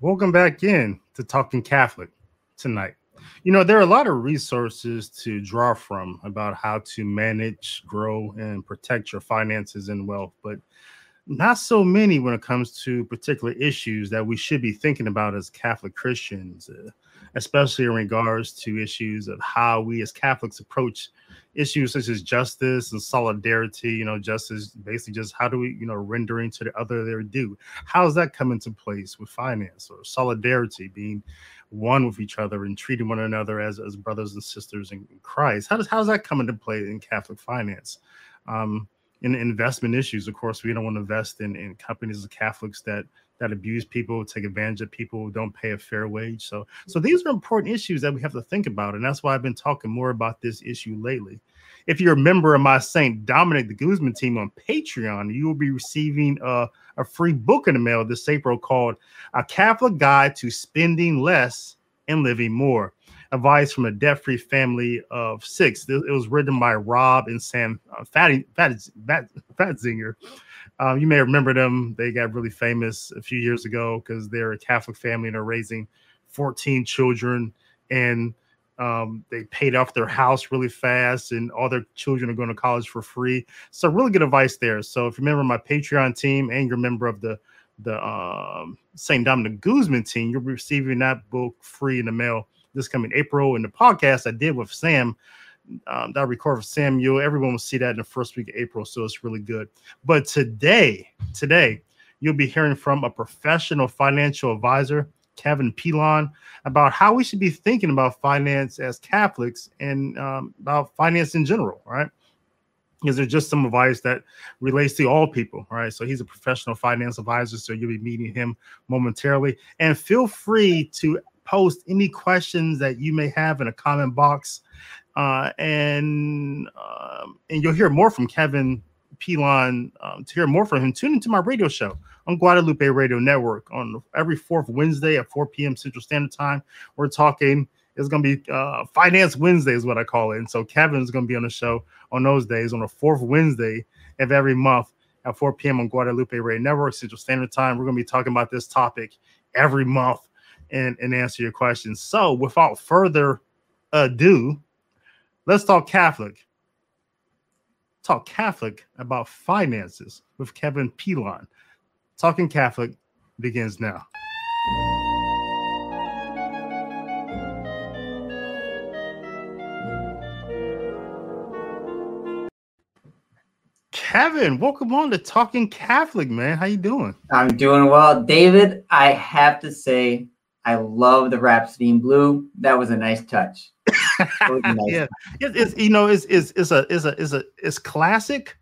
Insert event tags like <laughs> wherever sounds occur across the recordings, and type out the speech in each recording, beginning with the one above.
Welcome back in to Talking Catholic tonight. You know, there are a lot of resources to draw from about how to manage, grow, and protect your finances and wealth, but not so many when it comes to particular issues that we should be thinking about as Catholic Christians, uh, especially in regards to issues of how we as Catholics approach issues such as justice and solidarity. You know, justice basically just how do we, you know, rendering to the other their due. How does that come into place with finance or solidarity, being one with each other and treating one another as, as brothers and sisters in Christ? How does how does that come into play in Catholic finance? Um, in investment issues, of course, we don't want to invest in, in companies of Catholics that that abuse people, take advantage of people, don't pay a fair wage. So, so mm-hmm. these are important issues that we have to think about, and that's why I've been talking more about this issue lately. If you're a member of my Saint Dominic de Guzman team on Patreon, you will be receiving a, a free book in the mail this April called "A Catholic Guide to Spending Less and Living More." Advice from a debt-free family of six. It was written by Rob and Sam uh, Fatty, Fat, Fat, Fatzinger. Um, you may remember them. They got really famous a few years ago because they're a Catholic family and are raising 14 children. And um, they paid off their house really fast, and all their children are going to college for free. So, really good advice there. So, if you remember my Patreon team and you're a member of the the um, St. Dominic Guzman team, you'll be receiving that book free in the mail this coming April. In the podcast I did with Sam um, that record for Samuel. Everyone will see that in the first week of April, so it's really good. But today, today, you'll be hearing from a professional financial advisor, Kevin Pilon, about how we should be thinking about finance as Catholics and um, about finance in general, right? Because there's just some advice that relates to all people, right? So he's a professional finance advisor, so you'll be meeting him momentarily. And feel free to post any questions that you may have in a comment box uh, and um, and you'll hear more from Kevin Pilon. Um, to hear more from him, tune into my radio show on Guadalupe Radio Network on every fourth Wednesday at 4 p.m. Central Standard Time. We're talking. It's going to be uh, Finance Wednesday, is what I call it. And so Kevin's going to be on the show on those days on the fourth Wednesday of every month at 4 p.m. on Guadalupe Radio Network, Central Standard Time. We're going to be talking about this topic every month and, and answer your questions. So without further ado, Let's talk Catholic. Talk Catholic about finances with Kevin Pilon. Talking Catholic begins now. Kevin, welcome on to Talking Catholic, man. How you doing? I'm doing well, David. I have to say, I love the Rhapsody in Blue. That was a nice touch. <laughs> nice. yeah, it, it's you know it's it's it's a it's a it's a it's classic,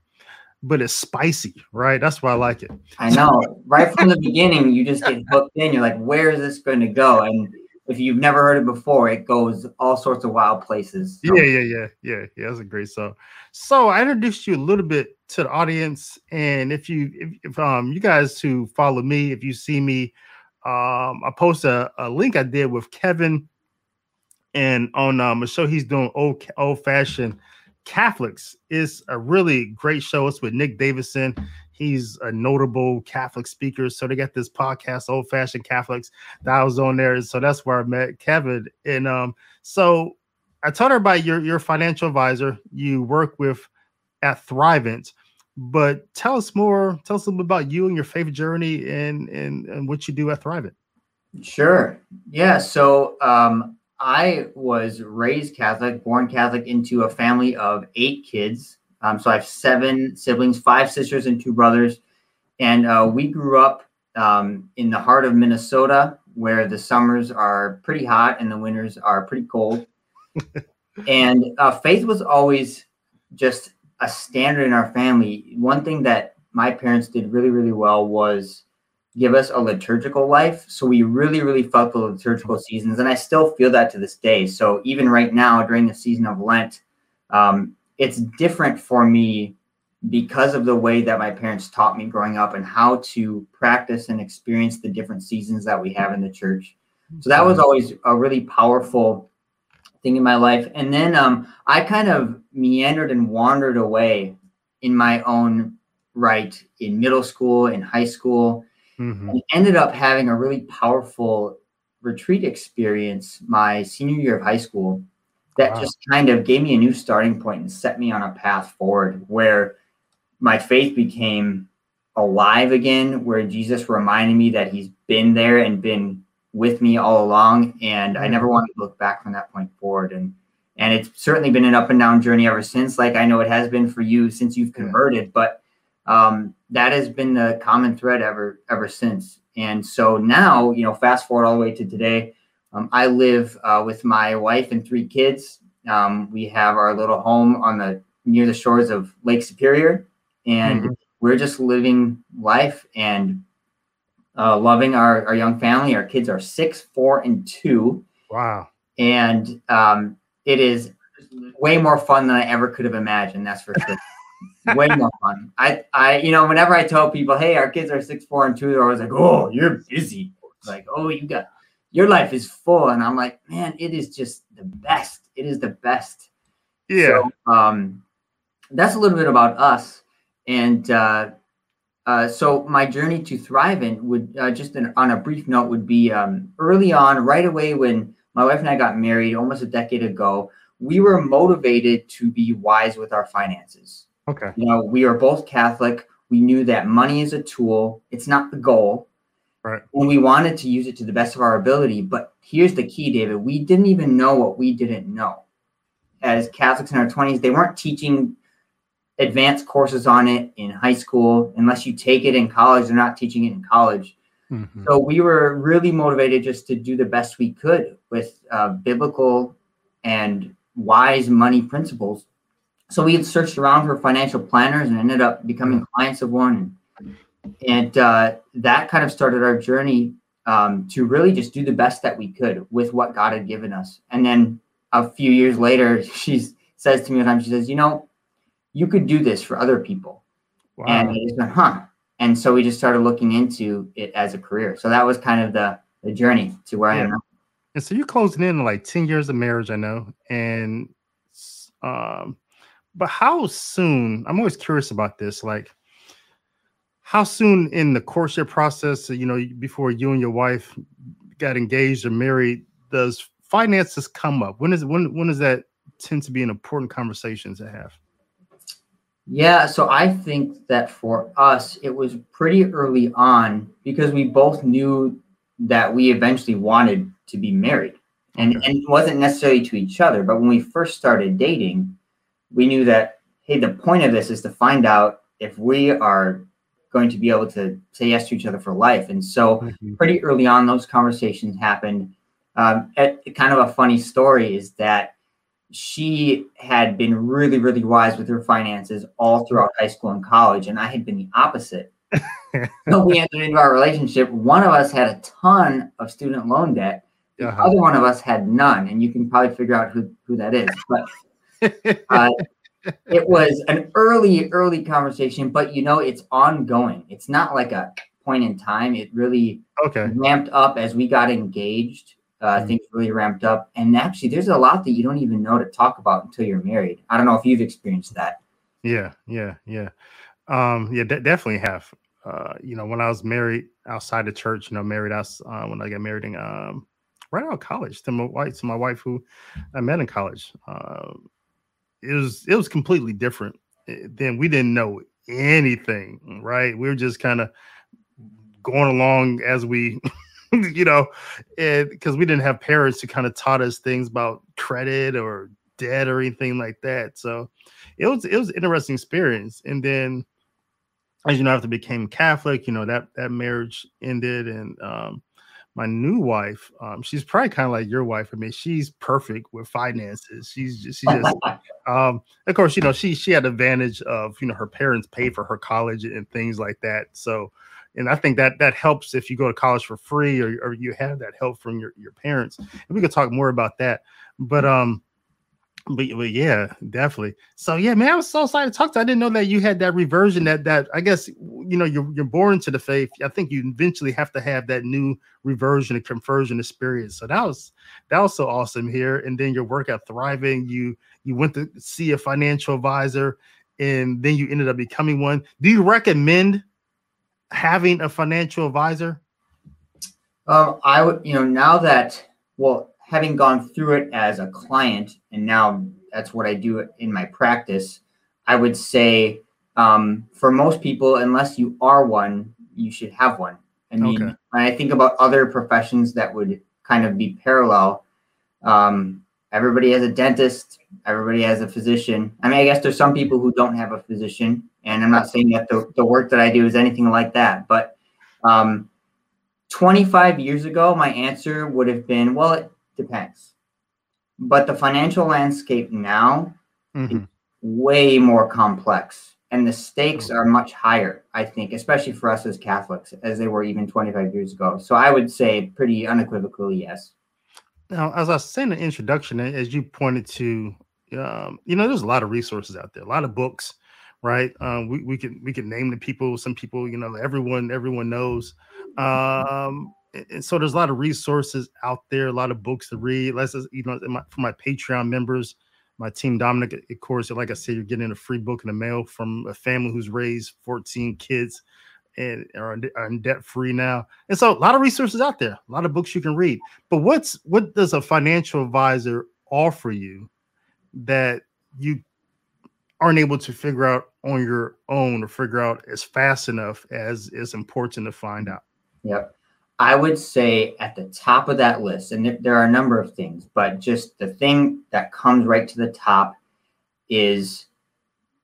but it's spicy, right? That's why I like it. I know. right from the beginning, you just get hooked in. You're like, where is this going to go? And if you've never heard it before, it goes all sorts of wild places. So. Yeah, yeah, yeah, yeah, yeah. That's a great song. So I introduced you a little bit to the audience, and if you if, if um you guys who follow me, if you see me, um I post a, a link I did with Kevin and on um, a show he's doing old old fashioned Catholics. is a really great show. It's with Nick Davison. He's a notable Catholic speaker. So they got this podcast, Old Fashioned Catholics, that I was on there. So that's where I met Kevin. And um, so I told her about your your financial advisor you work with at Thrivent. But tell us more, tell us a little bit about you and your favorite journey and and, and what you do at Thrivent. Sure. Yeah. So um, I was raised Catholic, born Catholic into a family of eight kids. Um, so I have seven siblings, five sisters, and two brothers. And uh, we grew up um, in the heart of Minnesota, where the summers are pretty hot and the winters are pretty cold. <laughs> and uh, faith was always just a standard in our family. One thing that my parents did really, really well was give us a liturgical life. So we really, really felt the liturgical seasons, and I still feel that to this day. So even right now, during the season of Lent, um, it's different for me because of the way that my parents taught me growing up and how to practice and experience the different seasons that we have in the church. So that was always a really powerful thing in my life. And then um, I kind of meandered and wandered away in my own right in middle school, in high school Mm-hmm. And ended up having a really powerful retreat experience my senior year of high school that wow. just kind of gave me a new starting point and set me on a path forward where my faith became alive again, where Jesus reminded me that he's been there and been with me all along. And I never wanted to look back from that point forward. And and it's certainly been an up and down journey ever since, like I know it has been for you since you've converted, but um, that has been the common thread ever ever since. And so now, you know, fast forward all the way to today, um, I live uh, with my wife and three kids. Um, we have our little home on the near the shores of Lake Superior, and mm-hmm. we're just living life and uh, loving our, our young family. Our kids are six, four, and two. Wow! And um, it is way more fun than I ever could have imagined. That's for sure. <laughs> way more fun. I, I, you know, whenever I tell people, "Hey, our kids are six, four, and two, they're always like, "Oh, you're busy." like, "Oh, you got your life is full," and I'm like, "Man, it is just the best. It is the best." Yeah. So, um, that's a little bit about us, and uh, uh, so my journey to Thrivent would uh, just on a brief note would be um, early on, right away when my wife and I got married almost a decade ago. We were motivated to be wise with our finances Okay. You know, we are both Catholic. We knew that money is a tool, it's not the goal. Right. And we wanted to use it to the best of our ability. But here's the key, David. We didn't even know what we didn't know. As Catholics in our 20s, they weren't teaching advanced courses on it in high school. Unless you take it in college, they're not teaching it in college. Mm-hmm. So we were really motivated just to do the best we could with uh, biblical and wise money principles so we had searched around for financial planners and ended up becoming clients of one. And uh, that kind of started our journey um, to really just do the best that we could with what God had given us. And then a few years later, <laughs> she says to me one time, she says, You know, you could do this for other people. Wow. And I just went, Huh. And so we just started looking into it as a career. So that was kind of the, the journey to where yeah. I am now. And so you're closing in like 10 years of marriage, I know. And um, but how soon? I'm always curious about this. Like, how soon in the courtship process, you know, before you and your wife got engaged or married, does finances come up? When is when when does that tend to be an important conversation to have? Yeah, so I think that for us, it was pretty early on because we both knew that we eventually wanted to be married. And, okay. and it wasn't necessarily to each other, but when we first started dating, we knew that hey, the point of this is to find out if we are going to be able to say yes to each other for life. And so, mm-hmm. pretty early on, those conversations happened. Um, at, kind of a funny story is that she had been really, really wise with her finances all throughout high school and college, and I had been the opposite. <laughs> so we entered into our relationship. One of us had a ton of student loan debt. The uh-huh. other one of us had none, and you can probably figure out who, who that is. But uh, it was an early, early conversation, but you know, it's ongoing. It's not like a point in time. It really okay. ramped up as we got engaged. Uh, mm-hmm. Things really ramped up, and actually, there's a lot that you don't even know to talk about until you're married. I don't know if you've experienced that. Yeah, yeah, yeah, um, yeah. De- definitely have. Uh, you know, when I was married outside the church, you know, married us uh, when I got married in um, right out of college to my wife, to my wife who I met in college. Uh, it was it was completely different. Eh, then we didn't know anything, right? We were just kind of going along as we, <laughs> <laughs> you know, because we didn't have parents who kind of taught us things about credit or debt or anything like that. So it was it was an interesting experience. And then, as you know, after became Catholic, you know that that marriage ended, and um, my new wife, um, she's probably kind of like your wife. I mean, she's perfect with finances. She's just, she just, <laughs> um, of course, you know, she she had advantage of you know her parents paid for her college and things like that. So, and I think that that helps if you go to college for free or, or you have that help from your your parents. And we could talk more about that. But um, but, but yeah, definitely. So yeah, man, I was so excited to talk to. You. I didn't know that you had that reversion. That that I guess you know you're you're born to the faith. I think you eventually have to have that new reversion and conversion experience. So that was that was so awesome here. And then your work at Thrivent, you you went to see a financial advisor, and then you ended up becoming one. Do you recommend having a financial advisor? Um, I would, you know, now that well, having gone through it as a client, and now that's what I do in my practice. I would say um, for most people, unless you are one, you should have one. I mean, okay. when I think about other professions that would kind of be parallel, um, everybody has a dentist, everybody has a physician. I mean, I guess there's some people who don't have a physician, and I'm not saying that the, the work that I do is anything like that, but um, 25 years ago, my answer would have been, well, it depends. But the financial landscape now mm-hmm. is way more complex and the stakes are much higher, I think, especially for us as Catholics, as they were even 25 years ago. So I would say pretty unequivocally yes. Now, as I was saying in the introduction, as you pointed to, um, you know, there's a lot of resources out there, a lot of books, right? Um, we, we can we can name the people. Some people, you know, everyone everyone knows. Um, and so there's a lot of resources out there, a lot of books to read. Let's you know, my, for my Patreon members, my team Dominic, of course, like I said, you're getting a free book in the mail from a family who's raised 14 kids and are, are debt free now. And so a lot of resources out there, a lot of books you can read. But what's what does a financial advisor offer you that you aren't able to figure out on your own or figure out as fast enough as is important to find out? Yep. I would say at the top of that list, and there are a number of things, but just the thing that comes right to the top is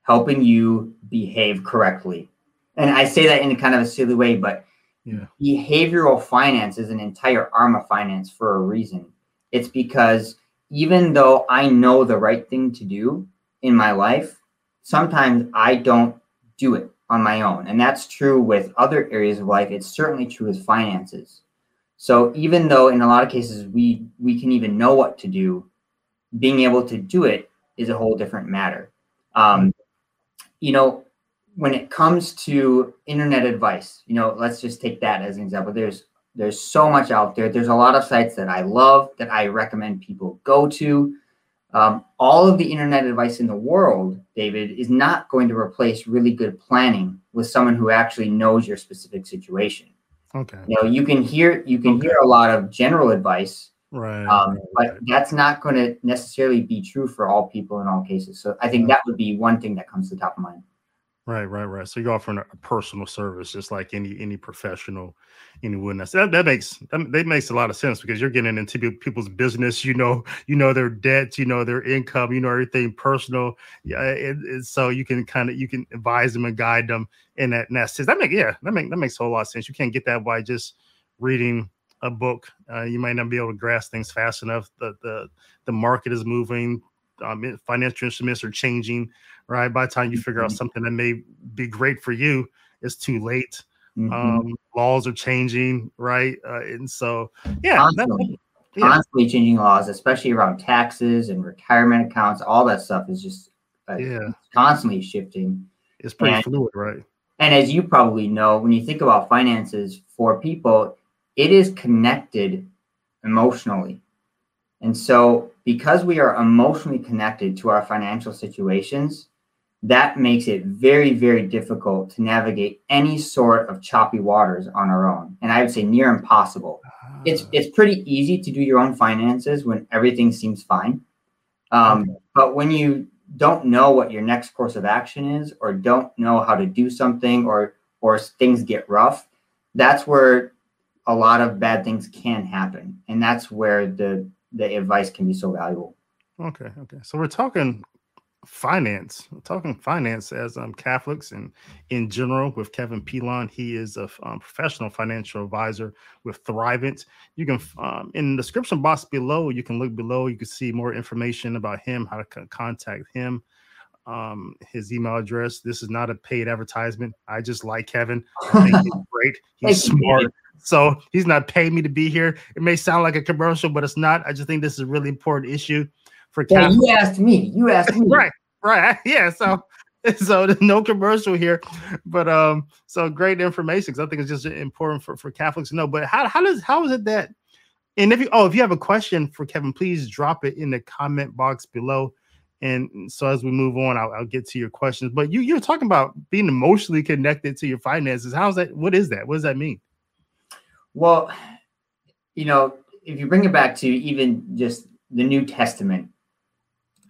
helping you behave correctly. And I say that in kind of a silly way, but yeah. behavioral finance is an entire arm of finance for a reason. It's because even though I know the right thing to do in my life, sometimes I don't do it on my own. And that's true with other areas of life. It's certainly true with finances. So even though in a lot of cases we we can even know what to do, being able to do it is a whole different matter. Um, you know, when it comes to internet advice, you know, let's just take that as an example. There's there's so much out there. There's a lot of sites that I love that I recommend people go to. Um, all of the internet advice in the world, David, is not going to replace really good planning with someone who actually knows your specific situation. Okay. You know, you can hear you can okay. hear a lot of general advice, right? Um, but that's not going to necessarily be true for all people in all cases. So I think that would be one thing that comes to the top of mind. Right, right, right. So you're offering a personal service, just like any any professional, any witness. That that makes that, that makes a lot of sense because you're getting into people's business. You know, <laughs> you know their debts, you know their income, you know everything personal. Yeah, it, it, so you can kind of you can advise them and guide them in that. And that make yeah, that make that makes a whole lot of sense. You can't get that by just reading a book. Uh, you might not be able to grasp things fast enough. The the the market is moving. Um, financial instruments are changing right? By the time you figure out mm-hmm. something that may be great for you, it's too late. Mm-hmm. Um, laws are changing, right? Uh, and so, yeah, constantly, that, yeah. constantly changing laws, especially around taxes and retirement accounts. All that stuff is just uh, yeah constantly shifting. It's pretty and, fluid, right? And as you probably know, when you think about finances for people, it is connected emotionally. And so, because we are emotionally connected to our financial situations, that makes it very, very difficult to navigate any sort of choppy waters on our own. And I would say near impossible. It's ah. it's pretty easy to do your own finances when everything seems fine. Um, okay. But when you don't know what your next course of action is, or don't know how to do something, or or things get rough, that's where a lot of bad things can happen, and that's where the the advice can be so valuable. Okay, okay. So we're talking finance. We're talking finance as um, Catholics and in general with Kevin Pilon. He is a um, professional financial advisor with Thrivent. You can um, in the description box below. You can look below. You can see more information about him, how to contact him. Um, his email address. This is not a paid advertisement. I just like Kevin. I think he's <laughs> great. He's smart. So he's not paying me to be here. It may sound like a commercial, but it's not. I just think this is a really important issue for yeah, you asked me. You asked <laughs> me. right, right. <laughs> Yeah. So so <laughs> no commercial here, but um, so great information because I think it's just important for, for Catholics to know. But how how does how is it that and if you oh if you have a question for Kevin, please drop it in the comment box below. And so as we move on, I'll, I'll get to your questions. But you you're talking about being emotionally connected to your finances. How's that? What is that? What does that mean? Well, you know, if you bring it back to even just the New Testament,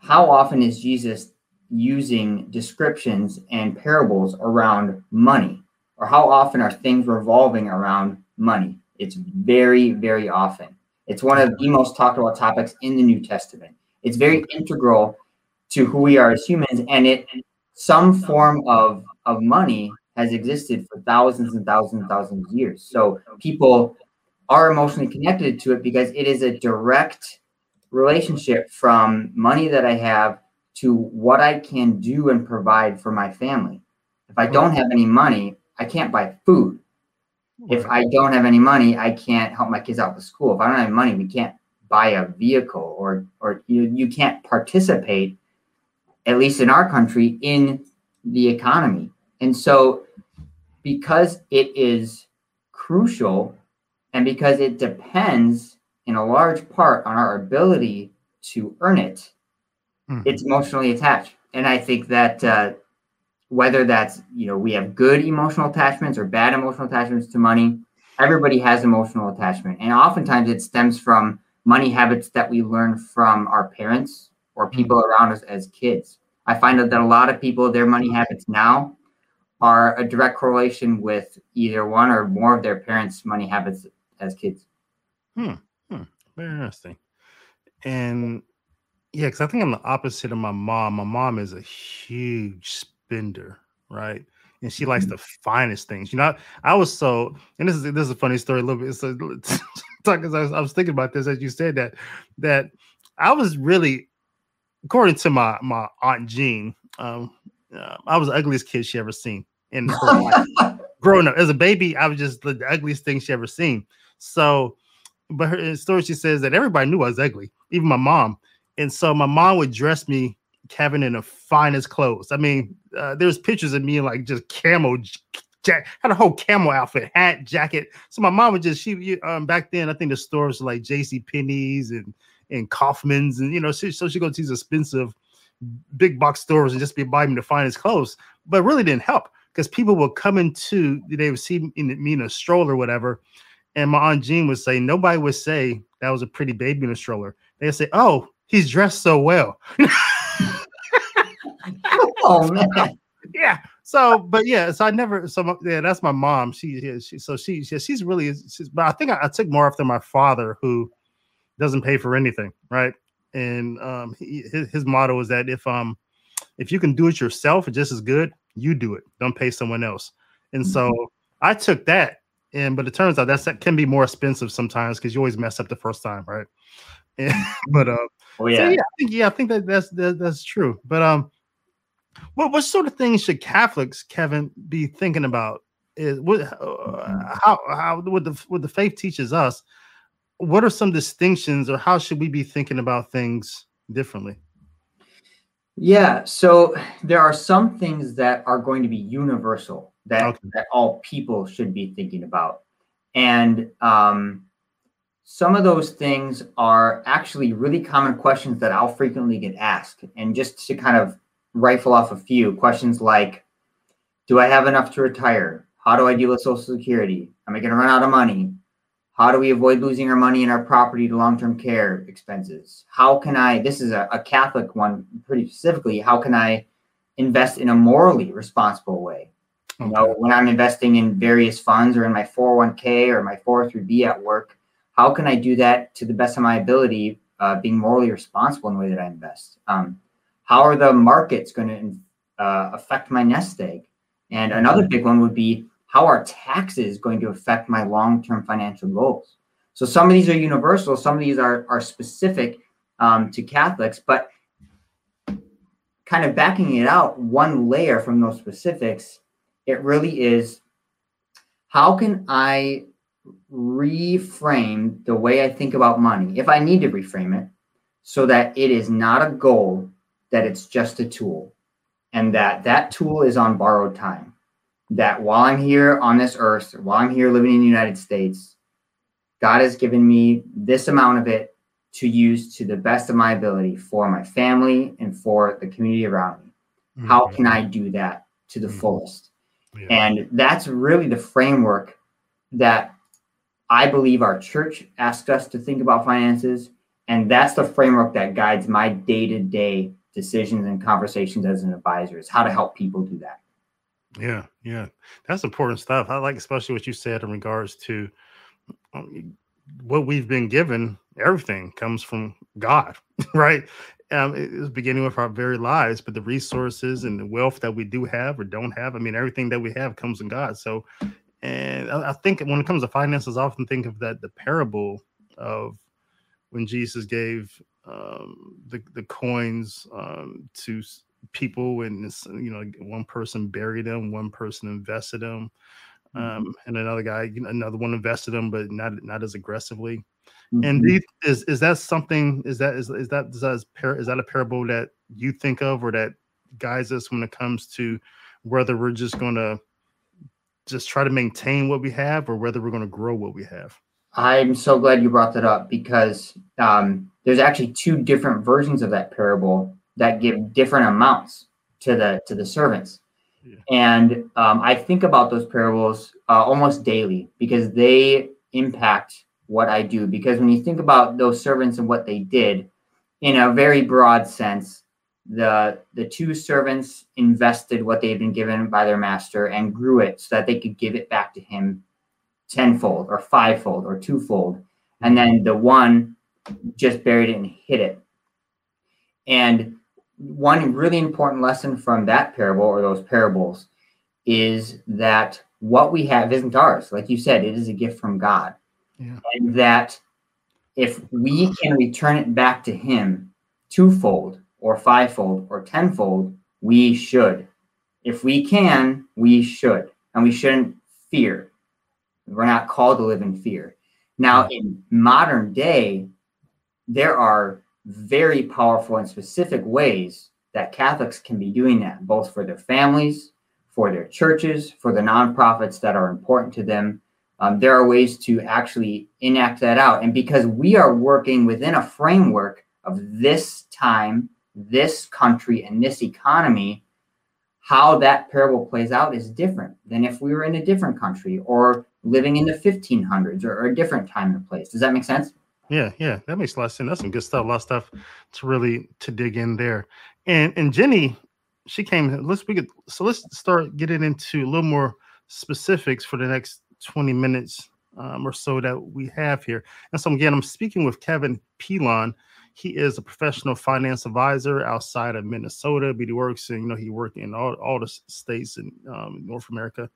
how often is Jesus using descriptions and parables around money? Or how often are things revolving around money? It's very, very often. It's one of the most talked about topics in the New Testament. It's very integral to who we are as humans, and it some form of of money has existed for thousands and thousands and thousands of years. So people are emotionally connected to it because it is a direct relationship from money that I have to what I can do and provide for my family. If I don't have any money, I can't buy food. If I don't have any money, I can't help my kids out with school. If I don't have money, we can't buy a vehicle or or you, you can't participate, at least in our country, in the economy. And so because it is crucial and because it depends in a large part on our ability to earn it, mm-hmm. it's emotionally attached. And I think that uh, whether that's, you know, we have good emotional attachments or bad emotional attachments to money, everybody has emotional attachment. And oftentimes it stems from money habits that we learn from our parents or people mm-hmm. around us as kids. I find out that a lot of people, their money habits now are a direct correlation with either one or more of their parents' money habits as kids. Hmm. Very interesting. And yeah, because I think I'm the opposite of my mom. My mom is a huge spender, right? And she likes mm-hmm. the finest things. You know, I, was so, and this is this is a funny story a little bit. So, because <laughs> I, I was thinking about this as you said that, that I was really, according to my my aunt Jean, um, uh, I was the ugliest kid she ever seen in her life. <laughs> Growing up as a baby, I was just the ugliest thing she ever seen. So, but her story, she says that everybody knew I was ugly, even my mom. And so my mom would dress me, Kevin, in the finest clothes. I mean, uh, there's pictures of me in like just camo jack, had a whole camo outfit, hat, jacket. So my mom would just she um back then I think the stores were like J.C. Penney's and and Kaufmann's and you know she, so she go to these expensive big box stores and just be buying the finest clothes, but really didn't help because people would come into they would see me in a stroller or whatever, and my aunt Jean would say nobody would say that was a pretty baby in a stroller. They'd say, "Oh, he's dressed so well." <laughs> oh <laughs> man. Yeah. So, but yeah, so I never. So yeah, that's my mom. She, she so she, she she's really. She's, but I think I, I took more after my father, who doesn't pay for anything, right? And um, he, his, his motto is that if um if you can do it yourself it just as good, you do it. Don't pay someone else. And mm-hmm. so I took that, and but it turns out that's that can be more expensive sometimes because you always mess up the first time, right? And, <laughs> but uh, oh yeah, so yeah, I think yeah, I think that that's that, that's true. But um, what what sort of things should Catholics, Kevin, be thinking about? Is what uh, mm-hmm. how how what the what the faith teaches us? What are some distinctions, or how should we be thinking about things differently? Yeah, so there are some things that are going to be universal that, okay. that all people should be thinking about. And um, some of those things are actually really common questions that I'll frequently get asked. And just to kind of rifle off a few questions like Do I have enough to retire? How do I deal with Social Security? Am I going to run out of money? How do we avoid losing our money and our property to long-term care expenses? How can I, this is a, a Catholic one pretty specifically, how can I invest in a morally responsible way? You know, when I'm investing in various funds or in my 401k or my 403b at work, how can I do that to the best of my ability, uh, being morally responsible in the way that I invest? Um, how are the markets going to uh, affect my nest egg? And another big one would be how are taxes going to affect my long-term financial goals? So some of these are universal, some of these are, are specific um, to Catholics, but kind of backing it out one layer from those specifics, it really is how can I reframe the way I think about money, if I need to reframe it, so that it is not a goal, that it's just a tool, and that that tool is on borrowed time that while I'm here on this earth, while I'm here living in the United States, God has given me this amount of it to use to the best of my ability for my family and for the community around me. Mm-hmm. How can I do that to the mm-hmm. fullest? Yeah. And that's really the framework that I believe our church asked us to think about finances. And that's the framework that guides my day to day decisions and conversations as an advisor is how to help people do that. Yeah, yeah, that's important stuff. I like especially what you said in regards to um, what we've been given. Everything comes from God, <laughs> right? Um, it's beginning with our very lives, but the resources and the wealth that we do have or don't have, I mean, everything that we have comes from God. So, and I, I think when it comes to finances, I often think of that the parable of when Jesus gave um, the the coins um, to people, and you know, one person buried them, one person invested them, mm-hmm. um, and another guy, another one invested them, but not not as aggressively. Mm-hmm. And is is that something? Is that is is that is that, is that a parable that you think of, or that guides us when it comes to whether we're just going to just try to maintain what we have, or whether we're going to grow what we have? I'm so glad you brought that up because um, there's actually two different versions of that parable that give different amounts to the to the servants. Yeah. And um, I think about those parables uh, almost daily because they impact what I do. Because when you think about those servants and what they did, in a very broad sense, the the two servants invested what they had been given by their master and grew it so that they could give it back to him tenfold or fivefold or twofold. And then the one just buried it and hid it. And one really important lesson from that parable or those parables is that what we have isn't ours. Like you said, it is a gift from God. Yeah. And that if we can return it back to Him twofold or fivefold or tenfold, we should. If we can, we should. And we shouldn't fear. We're not called to live in fear. Now, in modern day, there are very powerful and specific ways that Catholics can be doing that, both for their families, for their churches, for the nonprofits that are important to them. Um, there are ways to actually enact that out. And because we are working within a framework of this time, this country, and this economy, how that parable plays out is different than if we were in a different country or living in the 1500s or, or a different time and place. Does that make sense? Yeah, yeah, that makes a lot of sense. That's some good stuff. A lot of stuff to really to dig in there. And and Jenny, she came. Let's we could so let's start getting into a little more specifics for the next 20 minutes um, or so that we have here. And so again, I'm speaking with Kevin Pilon. He is a professional finance advisor outside of Minnesota, but he works in, you know, he worked in all, all the states in um, North America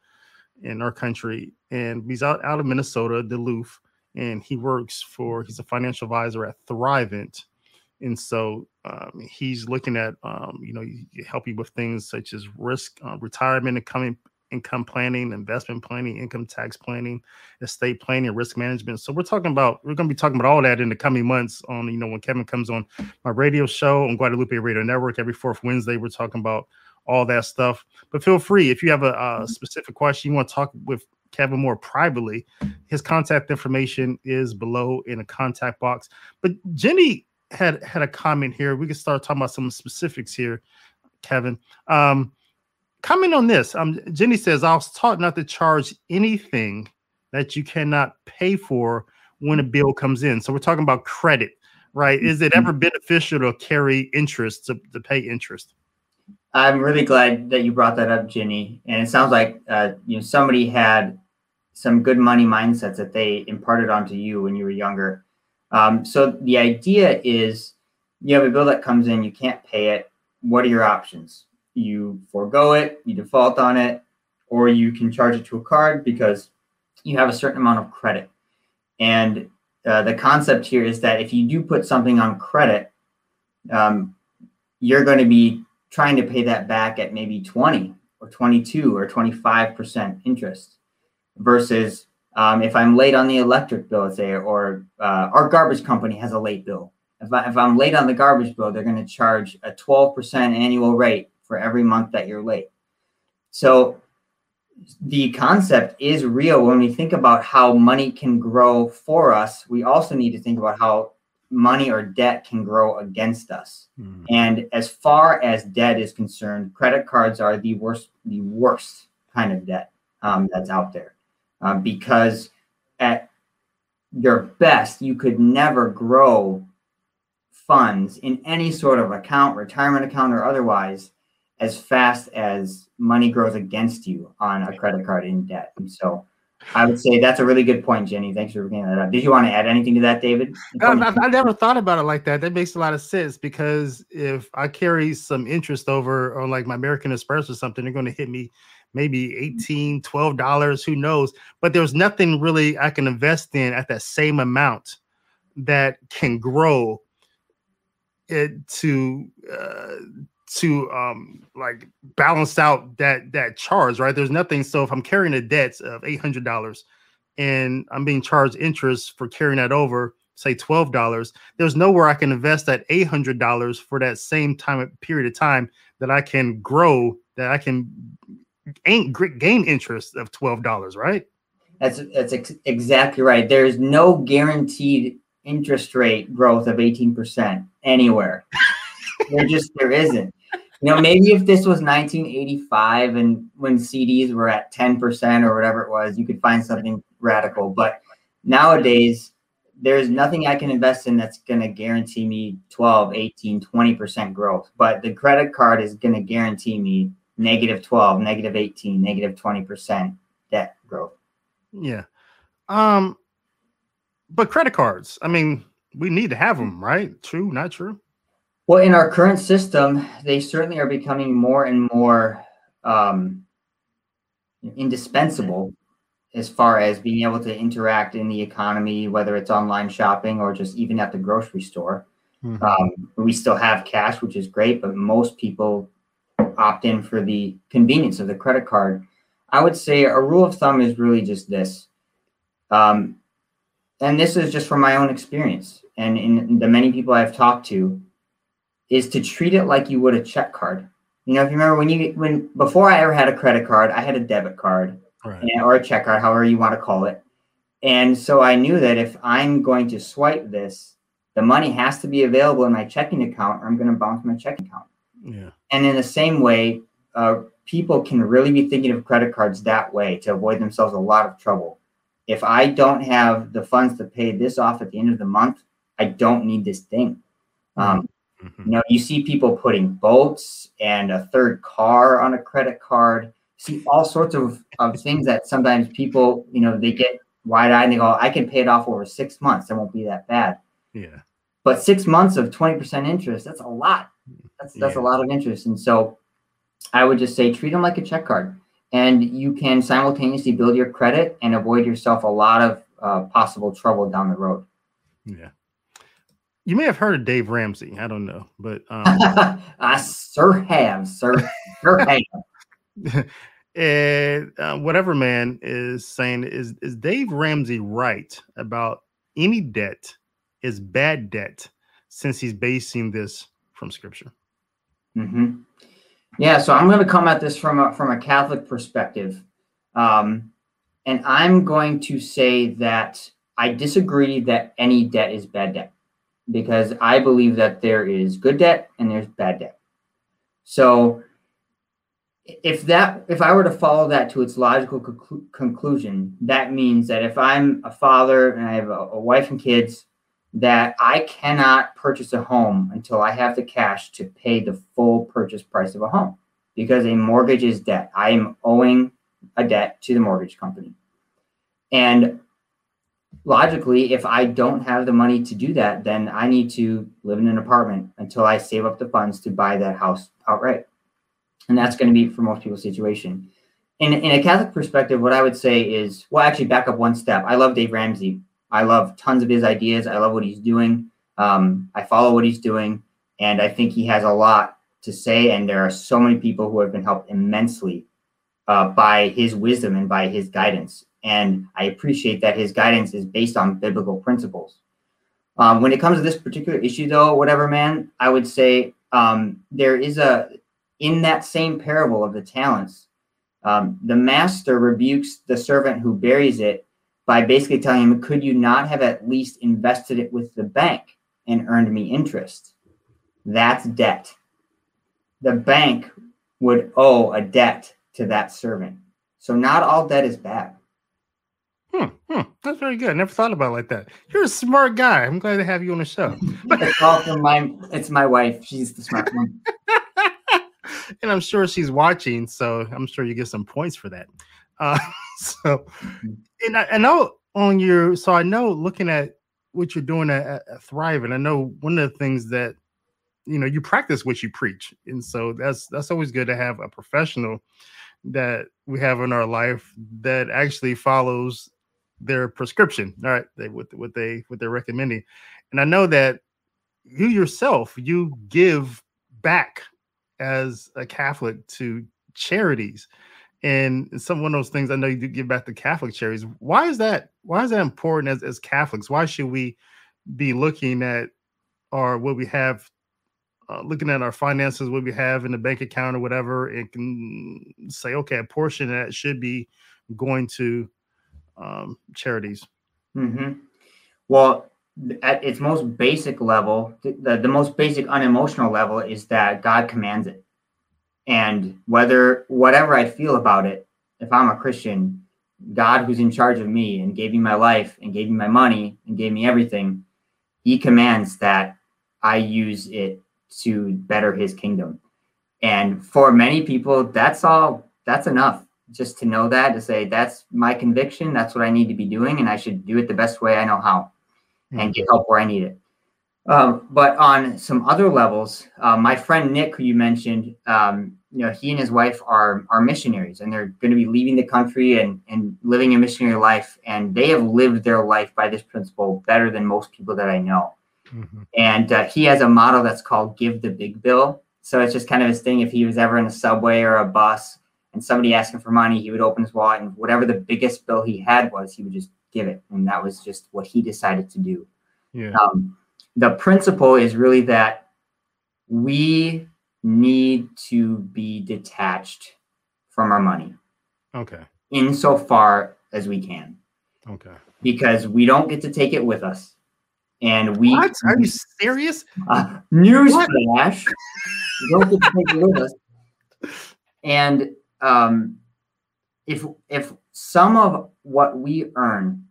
in our country. And he's out, out of Minnesota, Duluth and he works for he's a financial advisor at Thrivent, and so um, he's looking at um, you know help you with things such as risk, uh, retirement, and coming income planning, investment planning, income tax planning, estate planning, risk management. So we're talking about we're going to be talking about all that in the coming months. On you know when Kevin comes on my radio show on Guadalupe Radio Network every fourth Wednesday, we're talking about all that stuff. But feel free if you have a, a mm-hmm. specific question you want to talk with Kevin more privately, his contact information is below in a contact box. But Jenny had had a comment here. We can start talking about some specifics here, Kevin. Um, comment on this. Um, Jenny says, I was taught not to charge anything that you cannot pay for when a bill comes in. So we're talking about credit, right? Is it ever mm-hmm. beneficial to carry interest to, to pay interest? I'm really glad that you brought that up, Jenny. And it sounds like uh, you know somebody had some good money mindsets that they imparted onto you when you were younger. Um, so the idea is you have a bill that comes in, you can't pay it. What are your options? You forego it, you default on it, or you can charge it to a card because you have a certain amount of credit. And uh, the concept here is that if you do put something on credit, um, you're going to be trying to pay that back at maybe 20 or 22 or 25% interest versus um, if I'm late on the electric bill, say, or uh, our garbage company has a late bill. If, I, if I'm late on the garbage bill, they're going to charge a 12% annual rate for every month that you're late. So the concept is real when we think about how money can grow for us. We also need to think about how money or debt can grow against us. Mm. And as far as debt is concerned, credit cards are the worst, the worst kind of debt um, that's out there, uh, because at your best, you could never grow funds in any sort of account, retirement account or otherwise, as fast as money grows against you on a credit card in debt. And so I would say that's a really good point, Jenny. Thanks for bringing that up. Did you want to add anything to that, David? I, I, never thought about it like that. That makes a lot of sense because if I carry some interest over on like my American Express or something, they're going to hit me maybe 18 12 dollars who knows but there's nothing really i can invest in at that same amount that can grow it to uh, to um like balance out that that charge right there's nothing so if i'm carrying a debt of $800 and i'm being charged interest for carrying that over say $12 there's nowhere i can invest that $800 for that same time period of time that i can grow that i can gain gain interest of $12 right that's that's ex- exactly right there's no guaranteed interest rate growth of 18% anywhere. there just there isn't. You know, maybe if this was 1985 and when CDs were at 10% or whatever it was, you could find something radical. But nowadays, there's nothing I can invest in that's going to guarantee me 12, 18, 20% growth. But the credit card is going to guarantee me negative 12, negative 18, negative 20% debt growth. Yeah. Um, but credit cards, I mean, we need to have them, right? True, not true? Well, in our current system, they certainly are becoming more and more um, indispensable as far as being able to interact in the economy, whether it's online shopping or just even at the grocery store. Mm-hmm. Um, we still have cash, which is great, but most people opt in for the convenience of the credit card. I would say a rule of thumb is really just this um, and this is just from my own experience and in the many people I've talked to, is to treat it like you would a check card. You know, if you remember when you when before I ever had a credit card, I had a debit card right. and, or a check card, however you want to call it. And so I knew that if I'm going to swipe this, the money has to be available in my checking account, or I'm going to bounce my checking account. Yeah. And in the same way, uh, people can really be thinking of credit cards that way to avoid themselves a lot of trouble if I don't have the funds to pay this off at the end of the month, I don't need this thing. Um, mm-hmm. You know, you see people putting boats and a third car on a credit card. See all sorts of, of things that sometimes people, you know, they get wide eyed and they go, I can pay it off over six months. That won't be that bad. Yeah. But six months of 20% interest, that's a lot. That's that's yeah. a lot of interest. And so I would just say treat them like a check card and you can simultaneously build your credit and avoid yourself a lot of uh, possible trouble down the road. Yeah. You may have heard of Dave Ramsey. I don't know, but um, <laughs> I sir have, sir, sir have. <laughs> and uh, whatever man is saying is is Dave Ramsey right about any debt is bad debt since he's basing this from scripture. Mm-hmm. Yeah, so I'm going to come at this from a, from a Catholic perspective. Um, and I'm going to say that I disagree that any debt is bad debt because I believe that there is good debt and there's bad debt. So if that if I were to follow that to its logical conclu- conclusion, that means that if I'm a father and I have a, a wife and kids that I cannot purchase a home until I have the cash to pay the full purchase price of a home because a mortgage is debt. I am owing a debt to the mortgage company. And logically, if I don't have the money to do that, then I need to live in an apartment until I save up the funds to buy that house outright. And that's going to be for most people's situation. In, in a Catholic perspective, what I would say is, well, actually, back up one step. I love Dave Ramsey I love tons of his ideas. I love what he's doing. Um, I follow what he's doing, and I think he has a lot to say. And there are so many people who have been helped immensely uh, by his wisdom and by his guidance. And I appreciate that his guidance is based on biblical principles. Um, when it comes to this particular issue, though, whatever, man, I would say um, there is a in that same parable of the talents. Um, the master rebukes the servant who buries it by basically telling him, could you not have at least invested it with the bank? and earned me interest. That's debt. The bank would owe a debt to that servant. So not all debt is bad. Hmm, hmm, that's very good. I Never thought about it like that. You're a smart guy. I'm glad to have you on the show. <laughs> it's my it's my wife. She's the smart one. <laughs> and I'm sure she's watching, so I'm sure you get some points for that. Uh, <laughs> so, and I, I, know on your, so I know looking at what you're doing at, at Thrive, and I know one of the things that you know you practice what you preach, and so that's that's always good to have a professional that we have in our life that actually follows their prescription. All right, they what what they what they're recommending, and I know that you yourself you give back as a Catholic to charities. And some one of those things I know you do give back to Catholic charities. Why is that? Why is that important as, as Catholics? Why should we be looking at or what we have uh, looking at our finances, what we have in the bank account or whatever, and can say, okay, a portion of that should be going to um, charities. Mm-hmm. Well, at its most basic level, the, the most basic unemotional level is that God commands it. And whether, whatever I feel about it, if I'm a Christian, God, who's in charge of me and gave me my life and gave me my money and gave me everything, He commands that I use it to better His kingdom. And for many people, that's all, that's enough just to know that, to say, that's my conviction, that's what I need to be doing, and I should do it the best way I know how mm-hmm. and get help where I need it. Um, but on some other levels, uh, my friend Nick, who you mentioned, um, you know, he and his wife are are missionaries, and they're going to be leaving the country and and living a missionary life, and they have lived their life by this principle better than most people that I know. Mm-hmm. And uh, he has a model that's called "Give the big bill." So it's just kind of his thing. If he was ever in a subway or a bus and somebody asked him for money, he would open his wallet and whatever the biggest bill he had was, he would just give it, and that was just what he decided to do. Yeah. Um, the principle is really that we need to be detached from our money. Okay. Insofar as we can. Okay. Because we don't get to take it with us. And we What? Are you serious? <laughs> Uh, newsflash. we don't get to take it with us. <laughs> And um, if if some of what we earn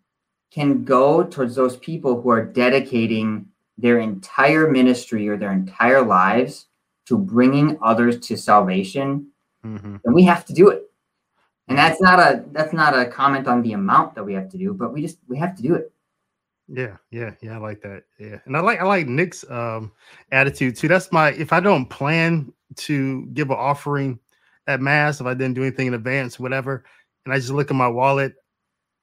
can go towards those people who are dedicating their entire ministry or their entire lives to bringing others to salvation, mm-hmm. then we have to do it. And that's not a that's not a comment on the amount that we have to do, but we just we have to do it. Yeah, yeah, yeah. I like that. Yeah, and I like I like Nick's um attitude too. That's my if I don't plan to give an offering at mass, if I didn't do anything in advance, whatever, and I just look at my wallet,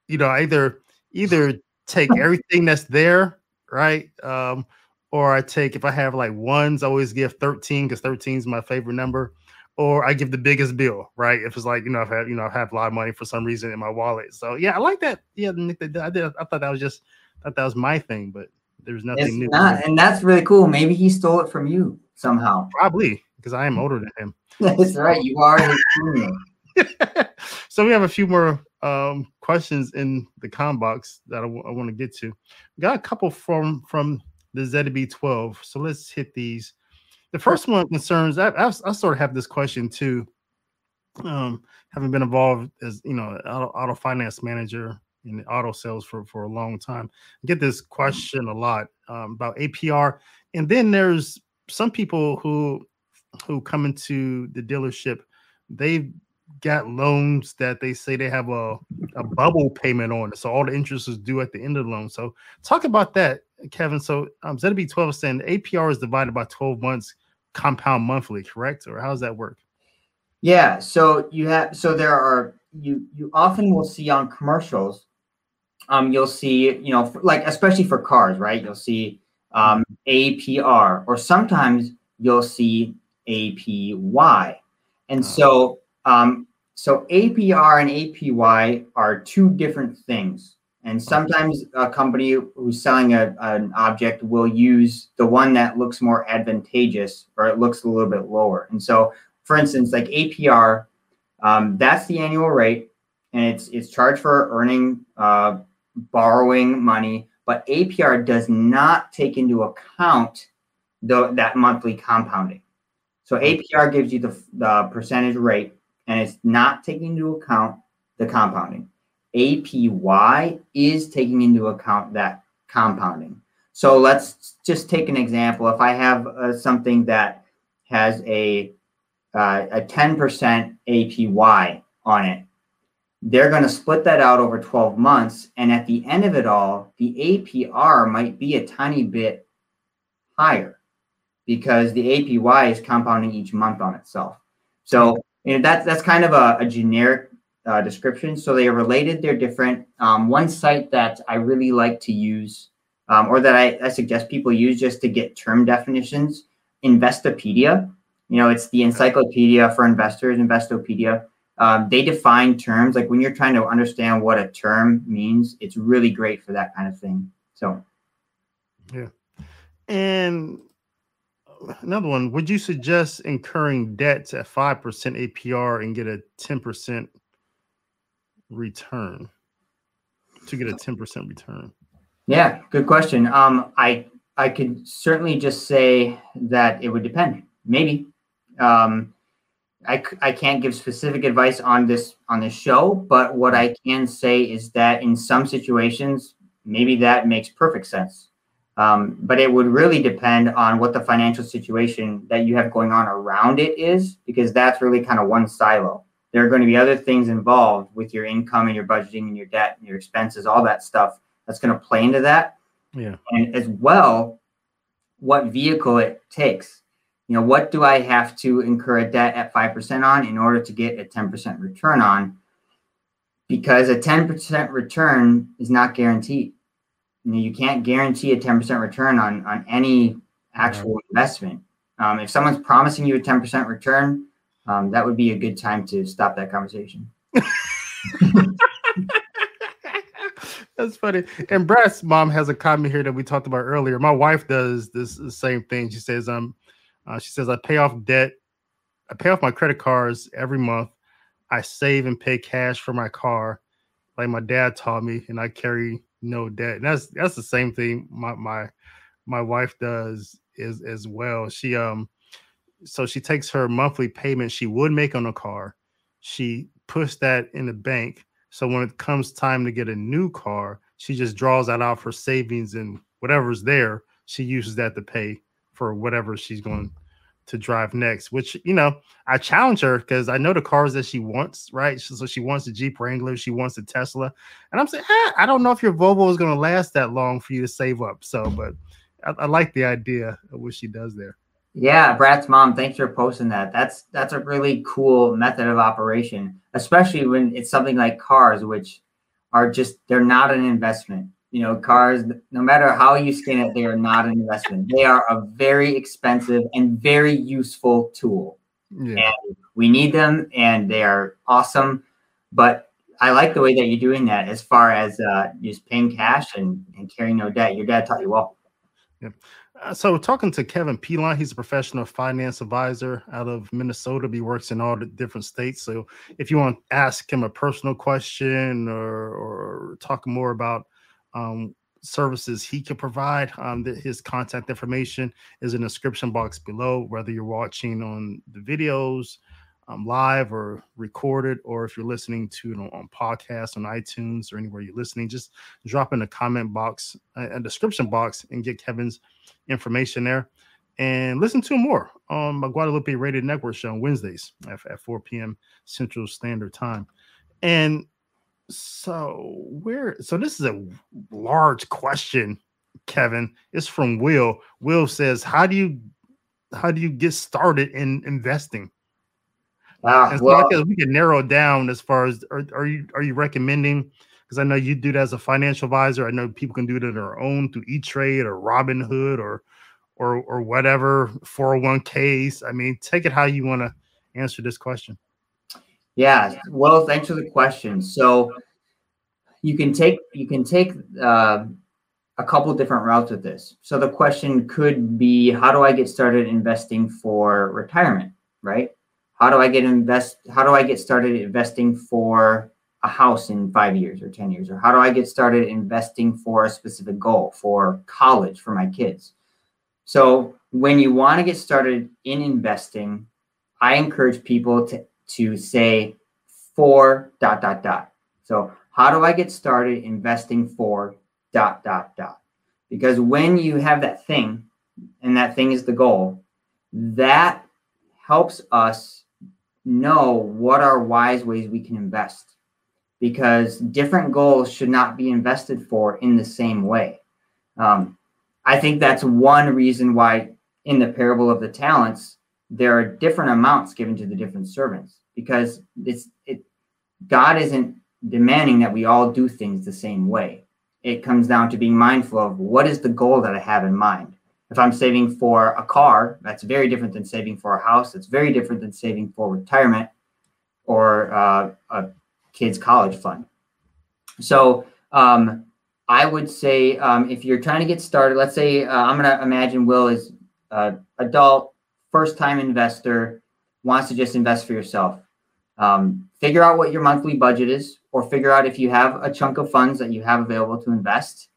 you know, I either either take <laughs> everything that's there, right? Um, or I take if I have like ones, I always give 13 because 13 is my favorite number. Or I give the biggest bill, right? If it's like, you know, I've had, you know, I have a lot of money for some reason in my wallet. So yeah, I like that. Yeah, I did. I thought that was just I thought that was my thing, but there's nothing it's new. Not, and that's really cool. Maybe he stole it from you somehow. Probably because I am older than him. That's right. You are his junior. <laughs> so we have a few more um, questions in the com box that I, w- I want to get to. We got a couple from from the ZB12. So let's hit these. The first one concerns. I, I, I sort of have this question too. Um, having been involved as you know auto, auto finance manager in auto sales for for a long time, I get this question a lot um, about APR. And then there's some people who who come into the dealership, they've got loans that they say they have a, a bubble payment on. So all the interest is due at the end of the loan. So talk about that, Kevin. So um, ZB12 is saying APR is divided by 12 months, compound monthly, correct? Or how does that work? Yeah. So you have so there are you you often will see on commercials, um, you'll see, you know, like especially for cars, right? You'll see um APR, or sometimes you'll see APY. And so, um, so APR and APY are two different things. And sometimes a company who's selling a, an object will use the one that looks more advantageous or it looks a little bit lower. And so, for instance, like APR, um, that's the annual rate, and it's it's charged for earning, uh, borrowing money but APR does not take into account the, that monthly compounding. So APR gives you the, the percentage rate and it's not taking into account the compounding. APY is taking into account that compounding. So let's just take an example. If I have uh, something that has a uh, a 10% APY on it, they're going to split that out over 12 months. And at the end of it all, the APR might be a tiny bit higher because the APY is compounding each month on itself. So you know, that's that's kind of a, a generic uh, description. So they are related. They're different. Um, one site that I really like to use, um, or that I, I, suggest people use just to get term definitions, Investopedia. You know, it's the encyclopedia for investors, Investopedia. Um, they define terms like when you're trying to understand what a term means. It's really great for that kind of thing. So, yeah, and another one. Would you suggest incurring debts at five percent APR and get a ten percent return to get a 10% return? Yeah, good question. Um, I I could certainly just say that it would depend. Maybe. Um, I, I can't give specific advice on this on this show, but what I can say is that in some situations, maybe that makes perfect sense. Um, but it would really depend on what the financial situation that you have going on around it is, because that's really kind of one silo there are going to be other things involved with your income and your budgeting and your debt and your expenses, all that stuff that's going to play into that. Yeah. And as well, what vehicle it takes. You know, what do I have to incur a debt at 5% on in order to get a 10% return on? Because a 10% return is not guaranteed. You know, you can't guarantee a 10% return on, on any actual investment. Um, if someone's promising you a 10% return, um, that would be a good time to stop that conversation. <laughs> That's funny. And Brad's mom has a comment here that we talked about earlier. My wife does this same thing. She says, um, uh, she says, I pay off debt, I pay off my credit cards every month. I save and pay cash for my car, like my dad taught me, and I carry no debt. And that's that's the same thing my my my wife does is as well. She um so she takes her monthly payment she would make on a car she puts that in the bank so when it comes time to get a new car she just draws that out for savings and whatever's there she uses that to pay for whatever she's going to drive next which you know i challenge her because i know the cars that she wants right so she wants the jeep wrangler she wants the tesla and i'm saying eh, i don't know if your volvo is going to last that long for you to save up so but I, I like the idea of what she does there yeah, Brad's mom, thanks for posting that. That's that's a really cool method of operation, especially when it's something like cars, which are just they're not an investment. You know, cars, no matter how you skin it, they are not an investment. They are a very expensive and very useful tool. Yeah. And we need them and they are awesome. But I like the way that you're doing that as far as uh, just paying cash and, and carrying no debt. Your dad taught you well. Yep. Uh, so talking to Kevin Pilon, he's a professional finance advisor out of Minnesota. He works in all the different states. So if you want to ask him a personal question or or talk more about um, services he can provide, um, the, his contact information is in the description box below. Whether you're watching on the videos um, live or recorded, or if you're listening to it on, on podcasts on iTunes or anywhere you're listening, just drop in the comment box, a, a description box, and get Kevin's information there. And listen to more on my Guadalupe Radio Network show on Wednesdays at, at 4 p.m. Central Standard Time. And so where so this is a large question, Kevin. It's from Will. Will says, How do you how do you get started in investing? Ah, well, so we can narrow down as far as are, are you are you recommending? Because I know you do that as a financial advisor. I know people can do it on their own through E Trade or Robinhood or or or whatever 401ks. I mean, take it how you want to answer this question. Yeah. Well, thanks for the question. So you can take you can take uh, a couple different routes with this. So the question could be, how do I get started investing for retirement? Right how do I get invest? How do I get started investing for a house in five years or 10 years? Or how do I get started investing for a specific goal for college for my kids? So when you want to get started in investing, I encourage people to, to say for dot dot dot. So how do I get started investing for dot dot dot? Because when you have that thing and that thing is the goal, that helps us know what are wise ways we can invest because different goals should not be invested for in the same way. Um, I think that's one reason why in the parable of the talents, there are different amounts given to the different servants because it's it God isn't demanding that we all do things the same way. It comes down to being mindful of what is the goal that I have in mind. If I'm saving for a car, that's very different than saving for a house. It's very different than saving for retirement or uh, a kid's college fund. So um, I would say um, if you're trying to get started, let's say uh, I'm going to imagine Will is uh, adult, first time investor, wants to just invest for yourself. Um, figure out what your monthly budget is, or figure out if you have a chunk of funds that you have available to invest.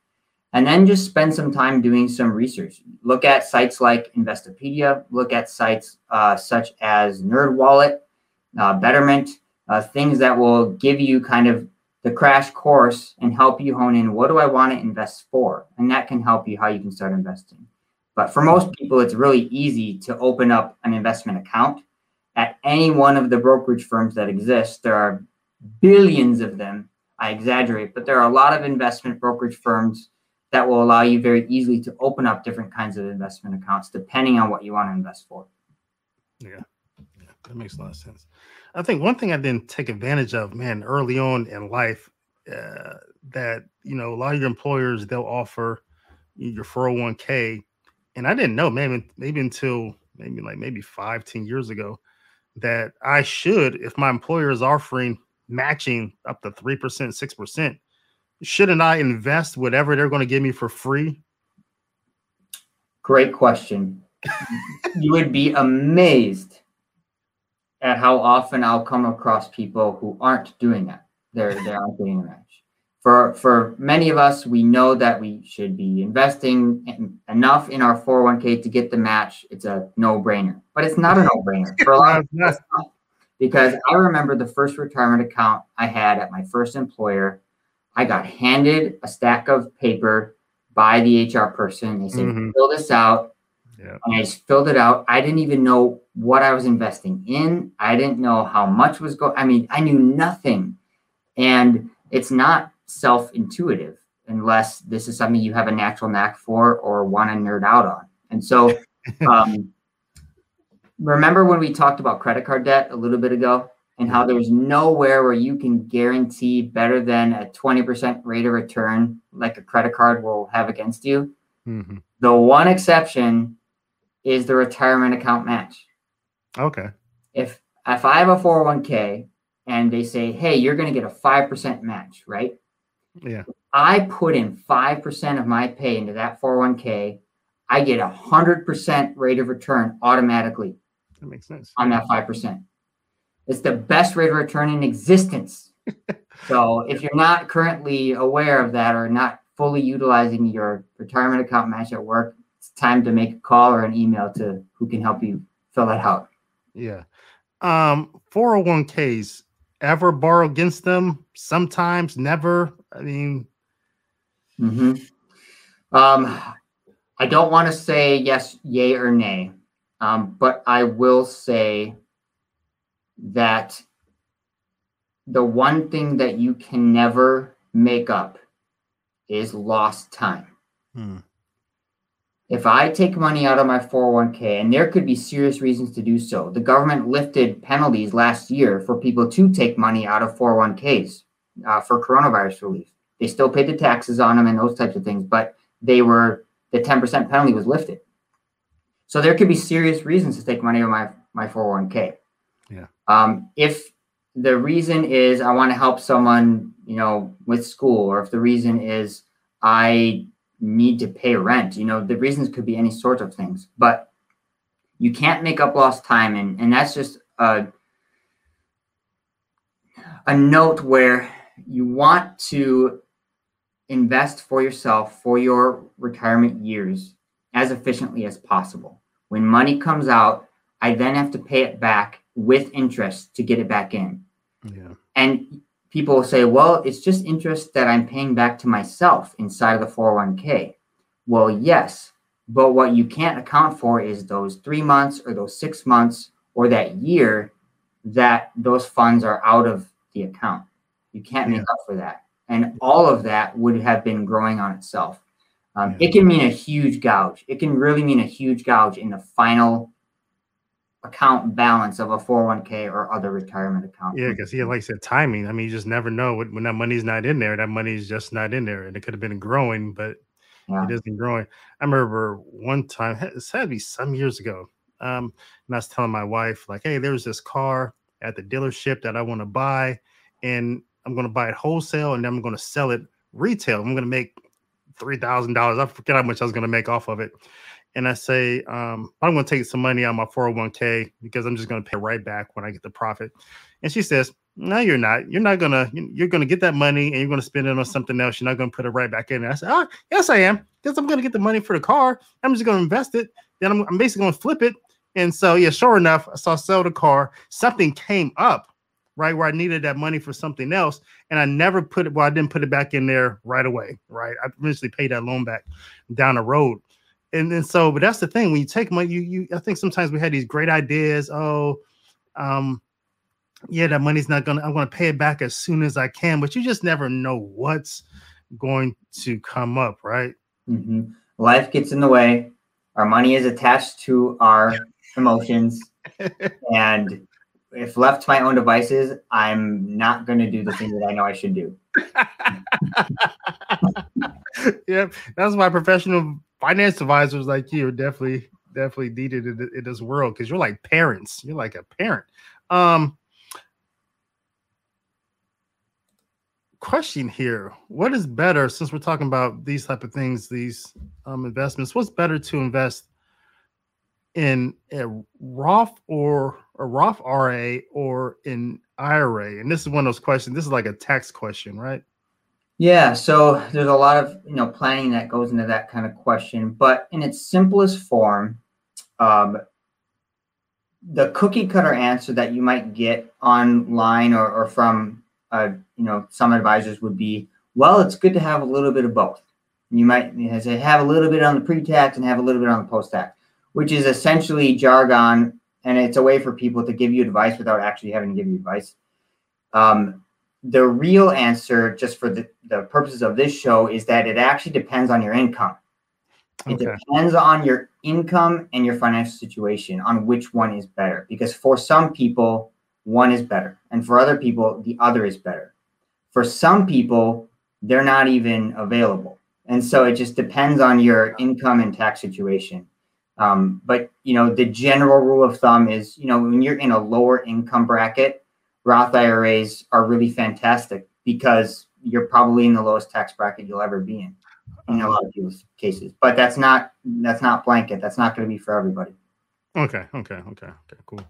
And then just spend some time doing some research. Look at sites like Investopedia, look at sites uh, such as NerdWallet, uh, Betterment, uh, things that will give you kind of the crash course and help you hone in what do I want to invest for? And that can help you how you can start investing. But for most people, it's really easy to open up an investment account at any one of the brokerage firms that exist. There are billions of them. I exaggerate, but there are a lot of investment brokerage firms that will allow you very easily to open up different kinds of investment accounts depending on what you want to invest for. Yeah, yeah that makes a lot of sense. I think one thing I didn't take advantage of, man, early on in life, uh, that you know a lot of your employers they'll offer your 401k and I didn't know, maybe maybe until maybe like maybe five, ten years ago, that I should, if my employer is offering matching up to three percent, six percent, shouldn't I invest whatever they're going to give me for free? Great question. you would be amazed at how often I'll come across people who aren't doing that. They're they aren't doing that for for many of us, we know that we should be investing in, enough in our 401k to get the match. It's a no-brainer, but it's not a <laughs> no-brainer for a lot of us. Because I remember the first retirement account I had at my first employer. I got handed a stack of paper by the HR person. They said, mm-hmm. "Fill this out." Yeah. And I just filled it out. I didn't even know what I was investing in. I didn't know how much was going. I mean, I knew nothing, and it's not self intuitive unless this is something you have a natural knack for or want to nerd out on. And so, <laughs> um, remember when we talked about credit card debt a little bit ago and how there's nowhere where you can guarantee better than a 20% rate of return like a credit card will have against you? Mm-hmm. The one exception is the retirement account match. Okay. If if I have a 401k and they say, "Hey, you're going to get a 5% match," right? Yeah. I put in 5% of my pay into that 401k. I get a 100% rate of return automatically. That makes sense. On that 5%. It's the best rate of return in existence. <laughs> so if you're not currently aware of that or not fully utilizing your retirement account match at work, it's time to make a call or an email to who can help you fill that out. Yeah. Um, 401ks, ever borrow against them? Sometimes, never. I mean, mm-hmm. um, I don't want to say yes, yay or nay, um, but I will say that the one thing that you can never make up is lost time. Hmm if I take money out of my 401k, and there could be serious reasons to do so, the government lifted penalties last year for people to take money out of 401ks uh, for coronavirus relief. They still paid the taxes on them and those types of things, but they were the 10% penalty was lifted. So there could be serious reasons to take money out of my, my 401k. Yeah. Um, if the reason is I want to help someone, you know, with school, or if the reason is I need to pay rent. You know, the reasons could be any sorts of things, but you can't make up lost time. And, and that's just a, a note where you want to invest for yourself for your retirement years as efficiently as possible. When money comes out, I then have to pay it back with interest to get it back in. Yeah. And people will say, well, it's just interest that I'm paying back to myself inside of the 401k. Well, yes, but what you can't account for is those three months or those six months or that year that those funds are out of the account. You can't make yeah. up for that. And all of that would have been growing on itself. Um, yeah. It can mean a huge gouge. It can really mean a huge gouge in the final account balance of a 401k or other retirement account. Yeah, because he like I said, timing. I mean, you just never know when, when that money's not in there. That money's just not in there, and it could have been growing, but yeah. it isn't growing. I remember one time, it had to be some years ago. Um, and I was telling my wife, like, hey, there's this car at the dealership that I want to buy, and I'm going to buy it wholesale, and then I'm going to sell it retail. I'm going to make three thousand dollars. I forget how much I was going to make off of it. And I say, um, I'm going to take some money on my 401k because I'm just going to pay right back when I get the profit. And she says, No, you're not. You're not gonna. You're gonna get that money and you're going to spend it on something else. You're not going to put it right back in. And I said, Oh, yes, I am. Because I'm going to get the money for the car. I'm just going to invest it. Then I'm, I'm basically going to flip it. And so, yeah, sure enough, I saw sell the car. Something came up right where I needed that money for something else, and I never put it. Well, I didn't put it back in there right away. Right, I eventually paid that loan back down the road, and then so. But that's the thing when you take money, you you. I think sometimes we had these great ideas. Oh, um, yeah, that money's not gonna. I'm gonna pay it back as soon as I can, but you just never know what's going to come up. Right. Mm-hmm. Life gets in the way. Our money is attached to our emotions, <laughs> and if left to my own devices, I'm not going to do the thing that I know I should do. <laughs> <laughs> yep, that's why professional finance advisors like you are definitely definitely needed in, in this world because you're like parents. You're like a parent. Um, question here: What is better since we're talking about these type of things, these um, investments? What's better to invest in a Roth or a Roth IRA or an IRA? And this is one of those questions. This is like a tax question, right? Yeah, so there's a lot of you know planning that goes into that kind of question, but in its simplest form, um, the cookie cutter answer that you might get online or, or from uh, you know some advisors would be, well, it's good to have a little bit of both. You might say have a little bit on the pre-tax and have a little bit on the post-tax which is essentially jargon, and it's a way for people to give you advice without actually having to give you advice. Um, the real answer, just for the, the purposes of this show, is that it actually depends on your income. It okay. depends on your income and your financial situation on which one is better. Because for some people, one is better. And for other people, the other is better. For some people, they're not even available. And so it just depends on your income and tax situation. Um, but you know, the general rule of thumb is, you know, when you're in a lower income bracket, Roth IRAs are really fantastic because you're probably in the lowest tax bracket you'll ever be in in a lot of people's cases. But that's not that's not blanket. That's not going to be for everybody. Okay, okay, okay, okay, cool.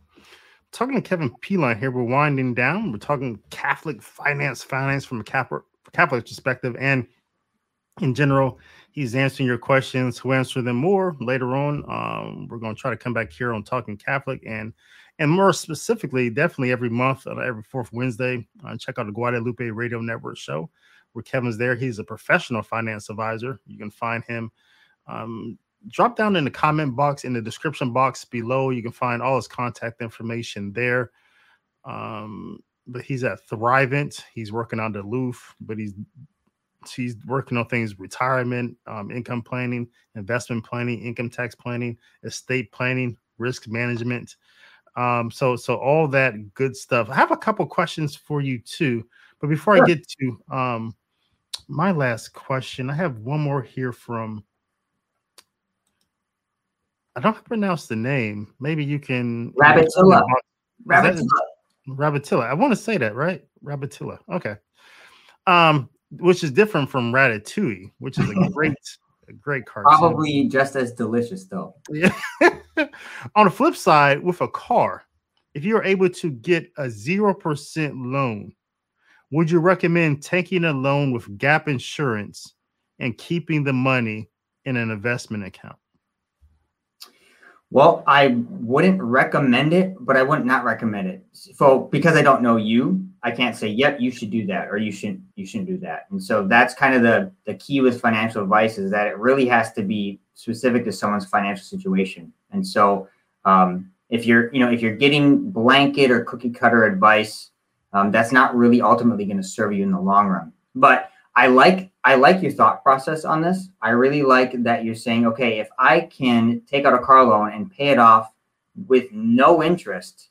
Talking to Kevin Pilon here, we're winding down. We're talking Catholic finance, finance from a Catholic perspective, and in general, He's answering your questions. We'll answer them more later on. Um, we're going to try to come back here on Talking Catholic and and more specifically, definitely every month, uh, every fourth Wednesday, uh, check out the Guadalupe Radio Network show where Kevin's there. He's a professional finance advisor. You can find him. Um, drop down in the comment box in the description box below. You can find all his contact information there. Um, but he's at Thrivent. He's working on Duluth, but he's she's working on things retirement, um, income planning, investment planning, income tax planning, estate planning, risk management. Um, so so all that good stuff. I have a couple questions for you too, but before sure. I get to um, my last question, I have one more here from. I don't pronounce the name. Maybe you can. Rabbitilla. Rabbitilla. Rabbitilla. I want to say that right. Rabbitilla. Okay. Um, which is different from Ratatouille, which is a <laughs> great, a great cartoon. Probably just as delicious, though. Yeah. <laughs> <laughs> On the flip side, with a car, if you're able to get a zero percent loan, would you recommend taking a loan with gap insurance and keeping the money in an investment account? Well, I wouldn't recommend it, but I would not recommend it. So because I don't know you, I can't say, yep, you should do that or you shouldn't you shouldn't do that. And so that's kind of the the key with financial advice is that it really has to be specific to someone's financial situation. And so um, if you're, you know, if you're getting blanket or cookie cutter advice, um, that's not really ultimately going to serve you in the long run. But I like I like your thought process on this. I really like that you're saying, okay, if I can take out a car loan and pay it off with no interest,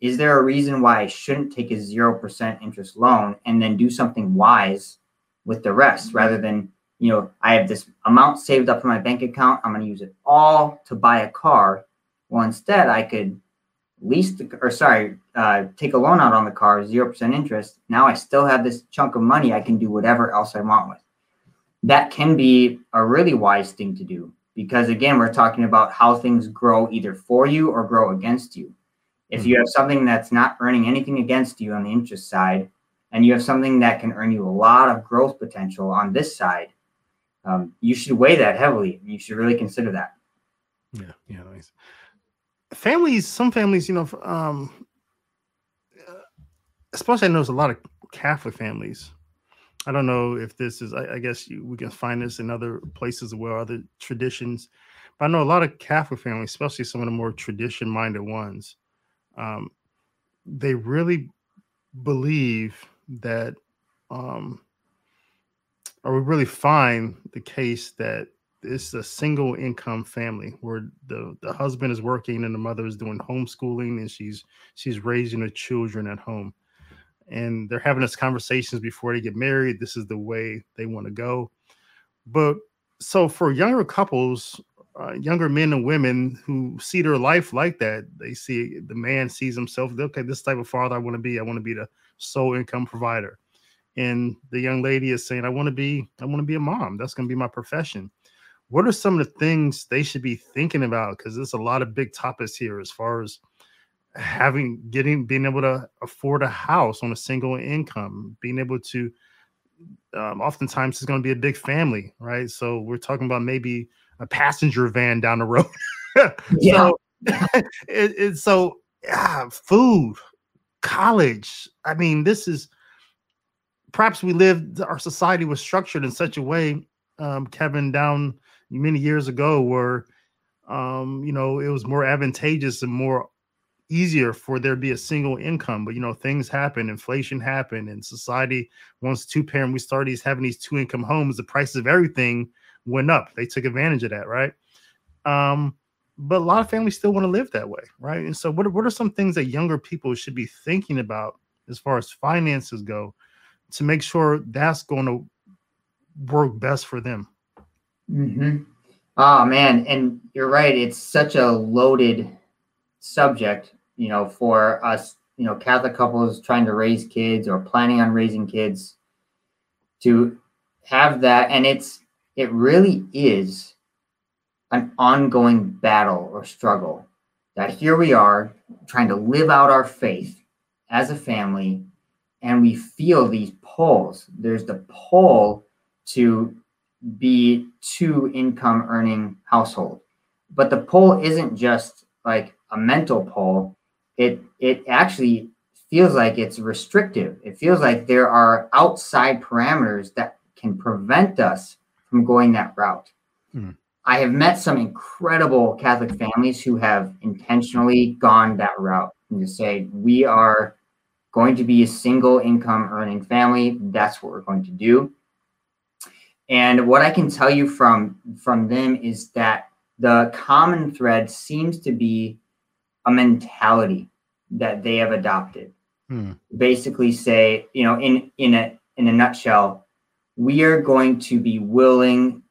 is there a reason why I shouldn't take a zero percent interest loan and then do something wise with the rest rather than you know I have this amount saved up in my bank account. I'm going to use it all to buy a car. Well, instead, I could lease the or sorry, uh, take a loan out on the car, zero percent interest. Now I still have this chunk of money I can do whatever else I want with. That can be a really wise thing to do because again, we're talking about how things grow either for you or grow against you. If you have something that's not earning anything against you on the interest side, and you have something that can earn you a lot of growth potential on this side, um, you should weigh that heavily. You should really consider that. Yeah, yeah, nice families, some families, you know, um, especially I know there's a lot of Catholic families. I don't know if this is, I, I guess you, we can find this in other places where other traditions, but I know a lot of Catholic families, especially some of the more tradition minded ones, um, they really believe that, um, or we really find the case that it's a single income family where the the husband is working and the mother is doing homeschooling and she's she's raising the children at home? And they're having this conversations before they get married. This is the way they want to go. But so for younger couples uh, younger men and women who see their life like that they see the man sees himself okay this type of father i want to be. I want to be the sole income provider and the young lady is saying i want to be i want to be a mom that's going to be my profession what are some of the things they should be thinking about? Because there's a lot of big topics here as far as having getting being able to afford a house on a single income, being able to um, oftentimes it's going to be a big family, right? So we're talking about maybe a passenger van down the road. <laughs> yeah. So, <laughs> it, it's so yeah, food, college. I mean, this is perhaps we lived our society was structured in such a way, um, Kevin, down many years ago where um, you know it was more advantageous and more easier for there to be a single income. But you know things happen inflation happened and society once two parent. We started these having these two income homes. The prices of everything went up. They took advantage of that right? Um but a lot of families still want to live that way right? And so what, what are some things that younger people should be thinking about as far as finances go to make sure that's going to work best for them Mm-hmm. Oh man, and you're right. It's such a loaded subject, you know, for us, you know, Catholic couples trying to raise kids or planning on raising kids to have that, and it's it really is an ongoing battle or struggle. That here we are trying to live out our faith as a family, and we feel these pulls. There's the pull to be two income earning household. But the pull isn't just like a mental pull. It it actually feels like it's restrictive. It feels like there are outside parameters that can prevent us from going that route. Hmm. I have met some incredible Catholic families who have intentionally gone that route and to say, we are going to be a single income earning family. That's what we're going to do. And what I can tell you from from them is that the common thread seems to be a mentality that they have adopted. Hmm. Basically, say, you know, in in a in a nutshell, we are going to be willing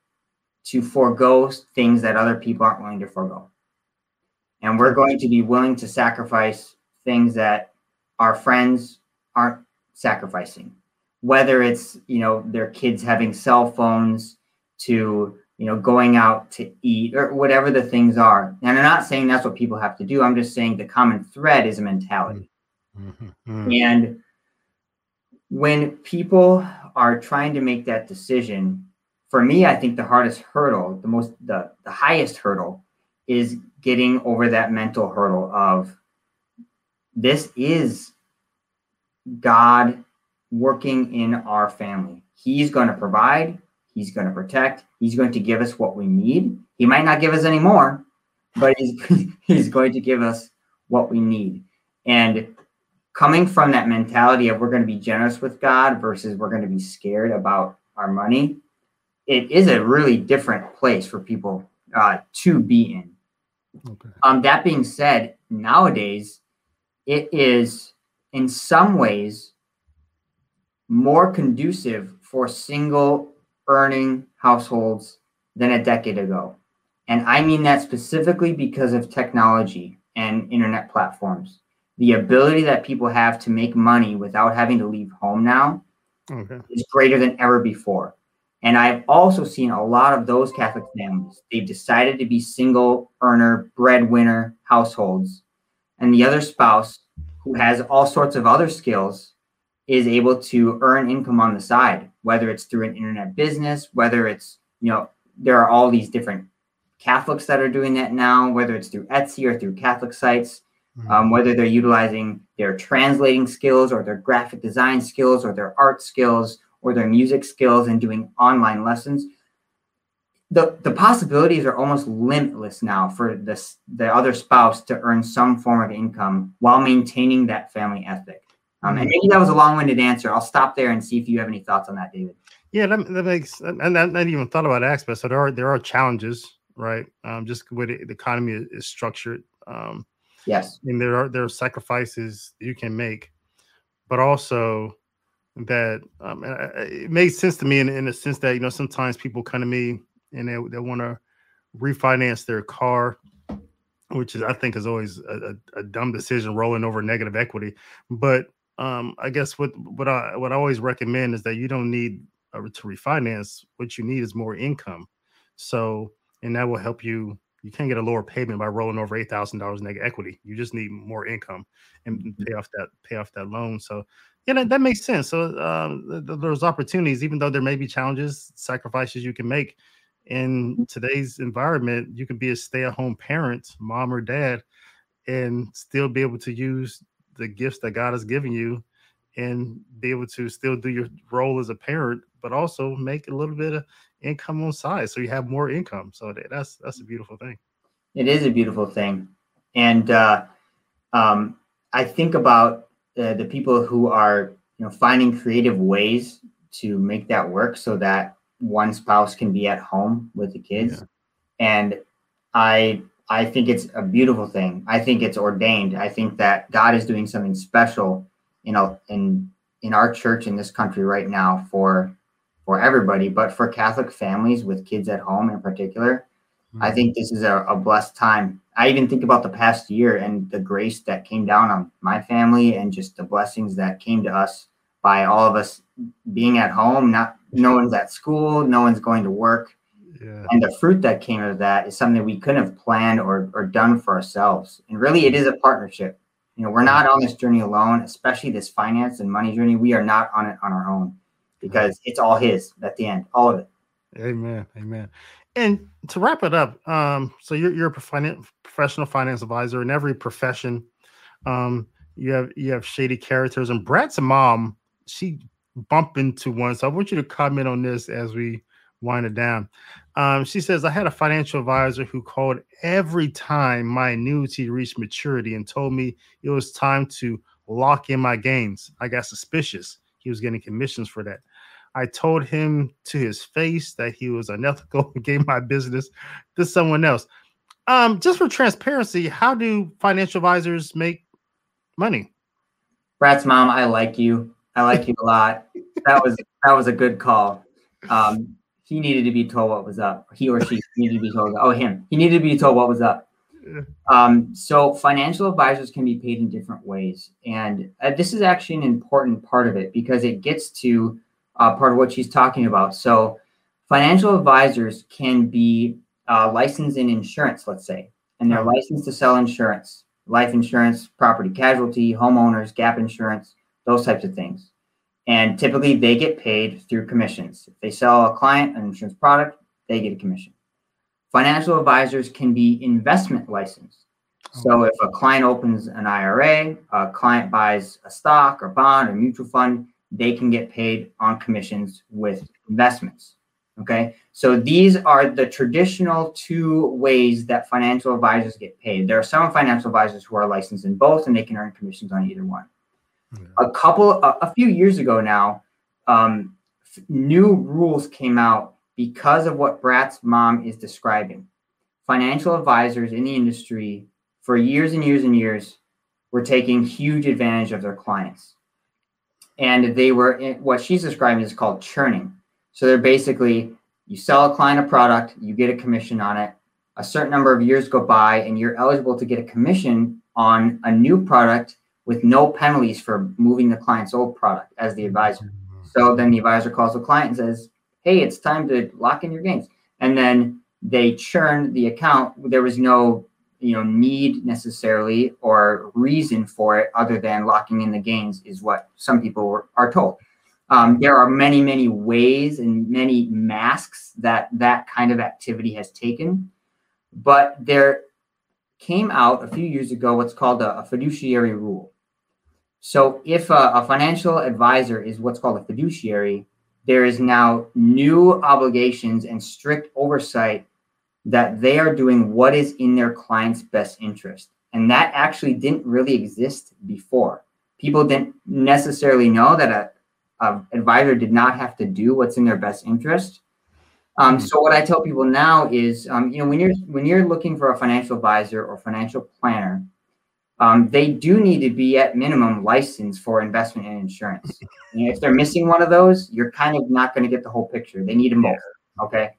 to forego things that other people aren't willing to forego. And we're going to be willing to sacrifice things that our friends aren't sacrificing whether it's you know their kids having cell phones to you know going out to eat or whatever the things are and i'm not saying that's what people have to do i'm just saying the common thread is a mentality mm-hmm. Mm-hmm. and when people are trying to make that decision, for me, I think the hardest hurdle, the most, the, the highest hurdle is getting over that mental hurdle of this is God working in our family. He's going to provide, He's going to protect, He's going to give us what we need. He might not give us any more, but He's, <laughs> he's going to give us what we need. And coming from that mentality of we're going to be generous with God versus we're going to be scared about our money, it is a really different place for people uh, to be in. Okay. Um, that being said, nowadays it is in some ways more conducive for single earning households than a decade ago. And I mean that specifically because of technology and internet platforms. The ability that people have to make money without having to leave home now okay. is greater than ever before. And I've also seen a lot of those Catholic families. They've decided to be single earner, breadwinner households. And the other spouse, who has all sorts of other skills, is able to earn income on the side, whether it's through an internet business, whether it's, you know, there are all these different Catholics that are doing that now, whether it's through Etsy or through Catholic sites, mm-hmm. um, whether they're utilizing their translating skills or their graphic design skills or their art skills or their music skills and doing online lessons the, the possibilities are almost limitless now for this the other spouse to earn some form of income while maintaining that family ethic. Um, and maybe that was a long-winded answer. I'll stop there and see if you have any thoughts on that david. Yeah that, that makes and I not even thought about aspects so there are there are challenges right? Um, just the way the economy is, structured um, yes. and there are there are sacrifices you can make but also that um, it made sense to me in, in the sense that you know sometimes people come to me and they, they want to refinance their car which is i think is always a, a, a, dumb decision rolling over negative equity but um, i guess what what i what i always recommend is that you don't need uh, to refinance what you need is more income so and that will help you you can't get a lower payment by rolling over eight thousand dollars negative equity. You just need more income and mm-hmm. pay off that pay off that loan. So yeah, that, that makes sense. So um, there's opportunities, even though there may be challenges, sacrifices you can make in today's environment. You can be a stay-at-home parent, mom or dad, and still be able to use the gifts that God has given you, and be able to still do your role as a parent, but also make a little bit of income on side, so you have more income. So that's that's a beautiful thing. It is a beautiful thing, and uh, um, I think about uh, the people who are you know finding creative ways to make that work so that one spouse can be at home with the kids yeah. and i i think it's a beautiful thing i think it's ordained i think that god is doing something special you know in in our church in this country right now for for everybody but for catholic families with kids at home in particular mm-hmm. i think this is a, a blessed time I even think about the past year and the grace that came down on my family and just the blessings that came to us by all of us being at home. Not no one's at school, no one's going to work. Yeah. And the fruit that came of that is something we couldn't have planned or, or done for ourselves. And really, it is a partnership. You know, we're not on this journey alone, especially this finance and money journey. We are not on it on our own because it's all His at the end, all of it. Amen. Amen. And to wrap it up, um, so you're you're a professional finance advisor in every profession. Um, you have you have shady characters, and Brad's mom, she bumped into one. So I want you to comment on this as we wind it down. Um, she says, I had a financial advisor who called every time my annuity reached maturity and told me it was time to lock in my gains. I got suspicious. He was getting commissions for that. I told him to his face that he was unethical and <laughs> gave my business to someone else. Um, just for transparency, how do financial advisors make money? Brad's mom, I like you. I like you a lot. That was that was a good call. Um, he needed to be told what was up. He or she needed to be told. Oh, him. He needed to be told what was up. Um, so financial advisors can be paid in different ways, and uh, this is actually an important part of it because it gets to uh, part of what she's talking about. So, financial advisors can be uh, licensed in insurance, let's say, and they're licensed to sell insurance, life insurance, property casualty, homeowners, gap insurance, those types of things. And typically they get paid through commissions. If they sell a client an insurance product, they get a commission. Financial advisors can be investment licensed. So if a client opens an IRA, a client buys a stock or bond or mutual fund, they can get paid on commissions with investments. Okay. So these are the traditional two ways that financial advisors get paid. There are some financial advisors who are licensed in both and they can earn commissions on either one. A couple, a, a, few years ago now, um, new rules came out because of what Brad's mom is describing. Financial advisors in the industry for years and years and years were taking huge advantage of their clients. And they were in, what she's describing is called churning. So they're basically you sell a client a product, you get a commission on it. A certain number of years go by, and you're eligible to get a commission on a new product with no penalties for moving the client's old product as the advisor. So then the advisor calls the client and says, Hey, it's time to lock in your gains. And then they churn the account. There was no you know need necessarily or reason for it other than locking in the gains is what some people were, are told um, there are many many ways and many masks that that kind of activity has taken but there came out a few years ago what's called a, a fiduciary rule so if a, a financial advisor is what's called a fiduciary there is now new obligations and strict oversight that they are doing what is in their client's best interest. And that actually didn't really exist before. People didn't necessarily know that a, a advisor did not have to do what's in their best interest. Um, hmm. so what I tell people now is, um, you know, when you're when you're looking for a financial advisor or financial planner, um, they do need to be at minimum licensed for investment and insurance. <laughs> And if they're missing one of those, you're kind of not going to get the whole picture. They need them both. Okay.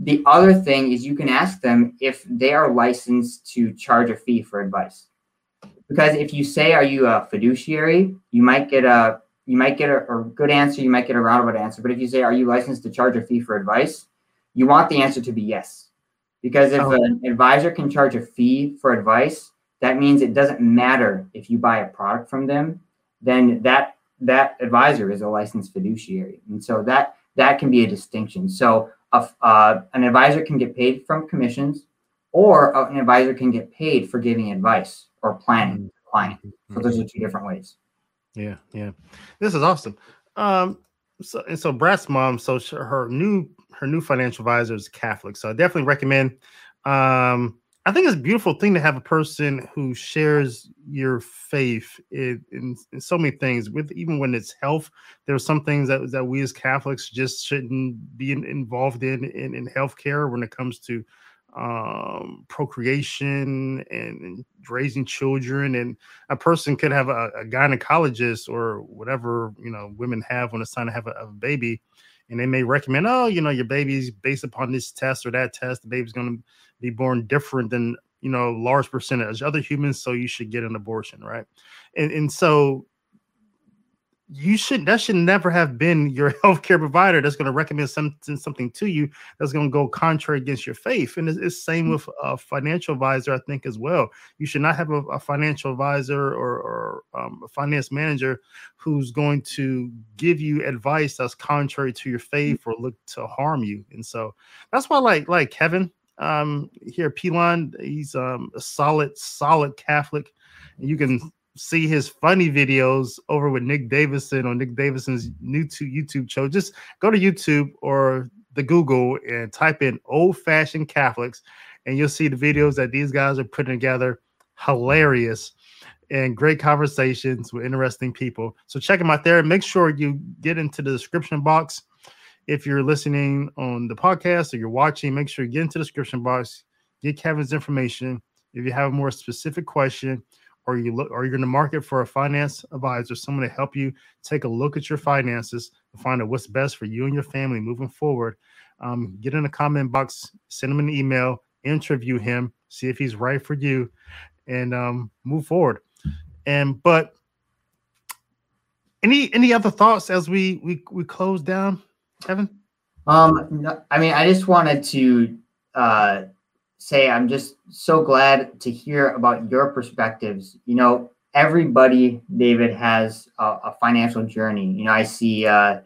The other thing is you can ask them if they are licensed to charge a fee for advice. Because if you say, are you a fiduciary, you might get a you might get a, a good answer, you might get a roundabout answer. But if you say, are you licensed to charge a fee for advice, you want the answer to be yes. Because if oh. an advisor can charge a fee for advice, that means it doesn't matter if you buy a product from them, then that that advisor is a licensed fiduciary. And so that that can be a distinction. So uh, an advisor can get paid from commissions, or an advisor can get paid for giving advice or planning mm-hmm. client. So those are two different ways. Yeah, yeah, this is awesome. Um, so and so Brad's mom, so her new her new financial advisor is Catholic, so I definitely recommend. Um, I think it's a beautiful thing to have a person who shares your faith in, in, in, so many things. With even when it's health, there are some things that, that we as Catholics just shouldn't be in, involved in, in in healthcare when it comes to um, procreation and, and, raising children. And a person could have a, a, gynecologist or whatever you know women have when it's time to have a, a baby and they may recommend, oh, you know, your baby's based upon this test or that test, the baby's going to be born different than you know large percentage other humans, so you should get an abortion, right? And and so you should that should never have been your <laughs> healthcare provider that's going to recommend something something to you that's going to go contrary against your faith and it's, it's same mm. with a financial advisor i think as well you should not have a, a financial advisor or, or um, a finance manager who's going to give you advice that's contrary to your mm. faith or look to harm you and so that's why like like kevin um here Pilon, he's um a solid solid catholic and you can see his funny videos over with Nick Davison on Nick Davison's new to YouTube show, just go to YouTube or the Google and type in old fashioned Catholics, and you'll see the videos that these guys are putting together. Hilarious and great conversations with interesting people. So check them out there. Make sure you get into the description box. If you're listening on the podcast or you're watching, make sure you get into the description box, get Kevin's information. If you have a more specific question, or you look or you're in the market for a finance advisor, someone to help you take a look at your finances and find out what's best for you and your family moving forward, um, get in the comment box, send him an email, interview him, see if he's right for you, and um, move forward. And but any any other thoughts as we we we close down, Kevin? Um, I mean, I just wanted to uh say I'm just so glad to hear about your perspectives. You know, everybody, David, has a, a, financial journey. You know, I see, uh,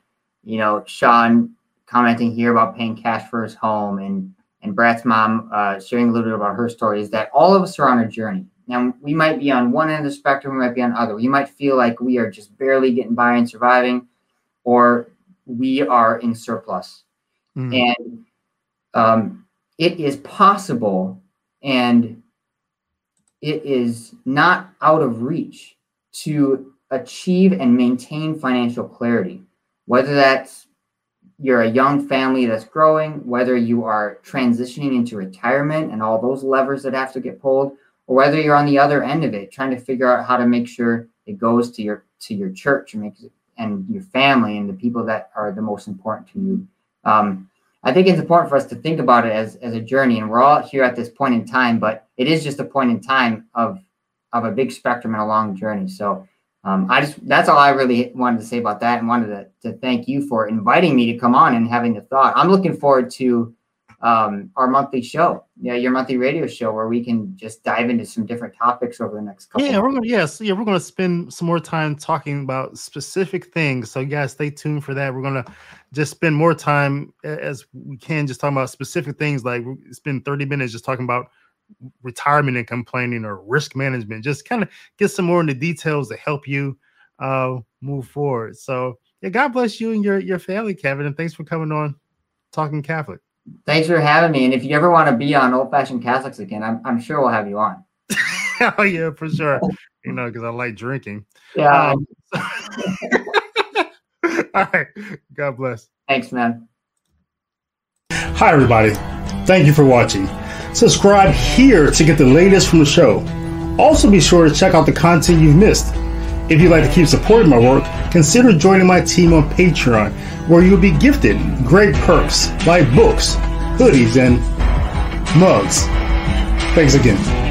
you know, Sean commenting here about paying cash for his home, and and Brad's mom uh, sharing a little bit about her story. Is that all of us are on a journey? Now we might be on one end of the spectrum, we might be on other. We might feel like we are just barely getting by and surviving, or we are in surplus. Mm. And um, it is possible, and it is not out of reach to achieve and maintain financial clarity, whether that's you're a young family that's growing, whether you are transitioning into retirement and all those levers that have to get pulled, or whether you're on the other end of it, trying to figure out how to make sure it goes to your to your church and and your family and the people that are the most important to you. Um, I think it's important for us to think about it as, as a journey, and we're all here at this point in time, but it is just a point in time of of a big spectrum and a long journey. So um, I just that's all I really wanted to say about that, and wanted to, to thank you for inviting me to come on and having the thought. I'm looking forward to um, our monthly show, yeah, your monthly radio show, where we can just dive into some different topics over the next couple. Yeah, we're gonna yes, yeah, we're gonna spend some more time talking about specific things. So, guys, stay tuned for that. We're gonna just spend more time as we can, just talking about specific things. Like spend 30 minutes just talking about retirement income planning or risk management. Just kind of get some more into details to help you uh, move forward. So, yeah, God bless you and your your family, Kevin, and thanks for coming on talking Catholic. Thanks for having me. And if you ever want to be on Old Fashioned Catholics again, I'm, I'm sure we'll have you on. <laughs> oh, yeah, for sure. You know, because I like drinking. Yeah. Um, <laughs> all right. God bless. Thanks, man. Hi, everybody. Thank you for watching. Subscribe here to get the latest from the show. Also, be sure to check out the content you've missed. If you'd like to keep supporting my work, consider joining my team on Patreon, where you'll be gifted great perks like books, hoodies, and mugs. Thanks again.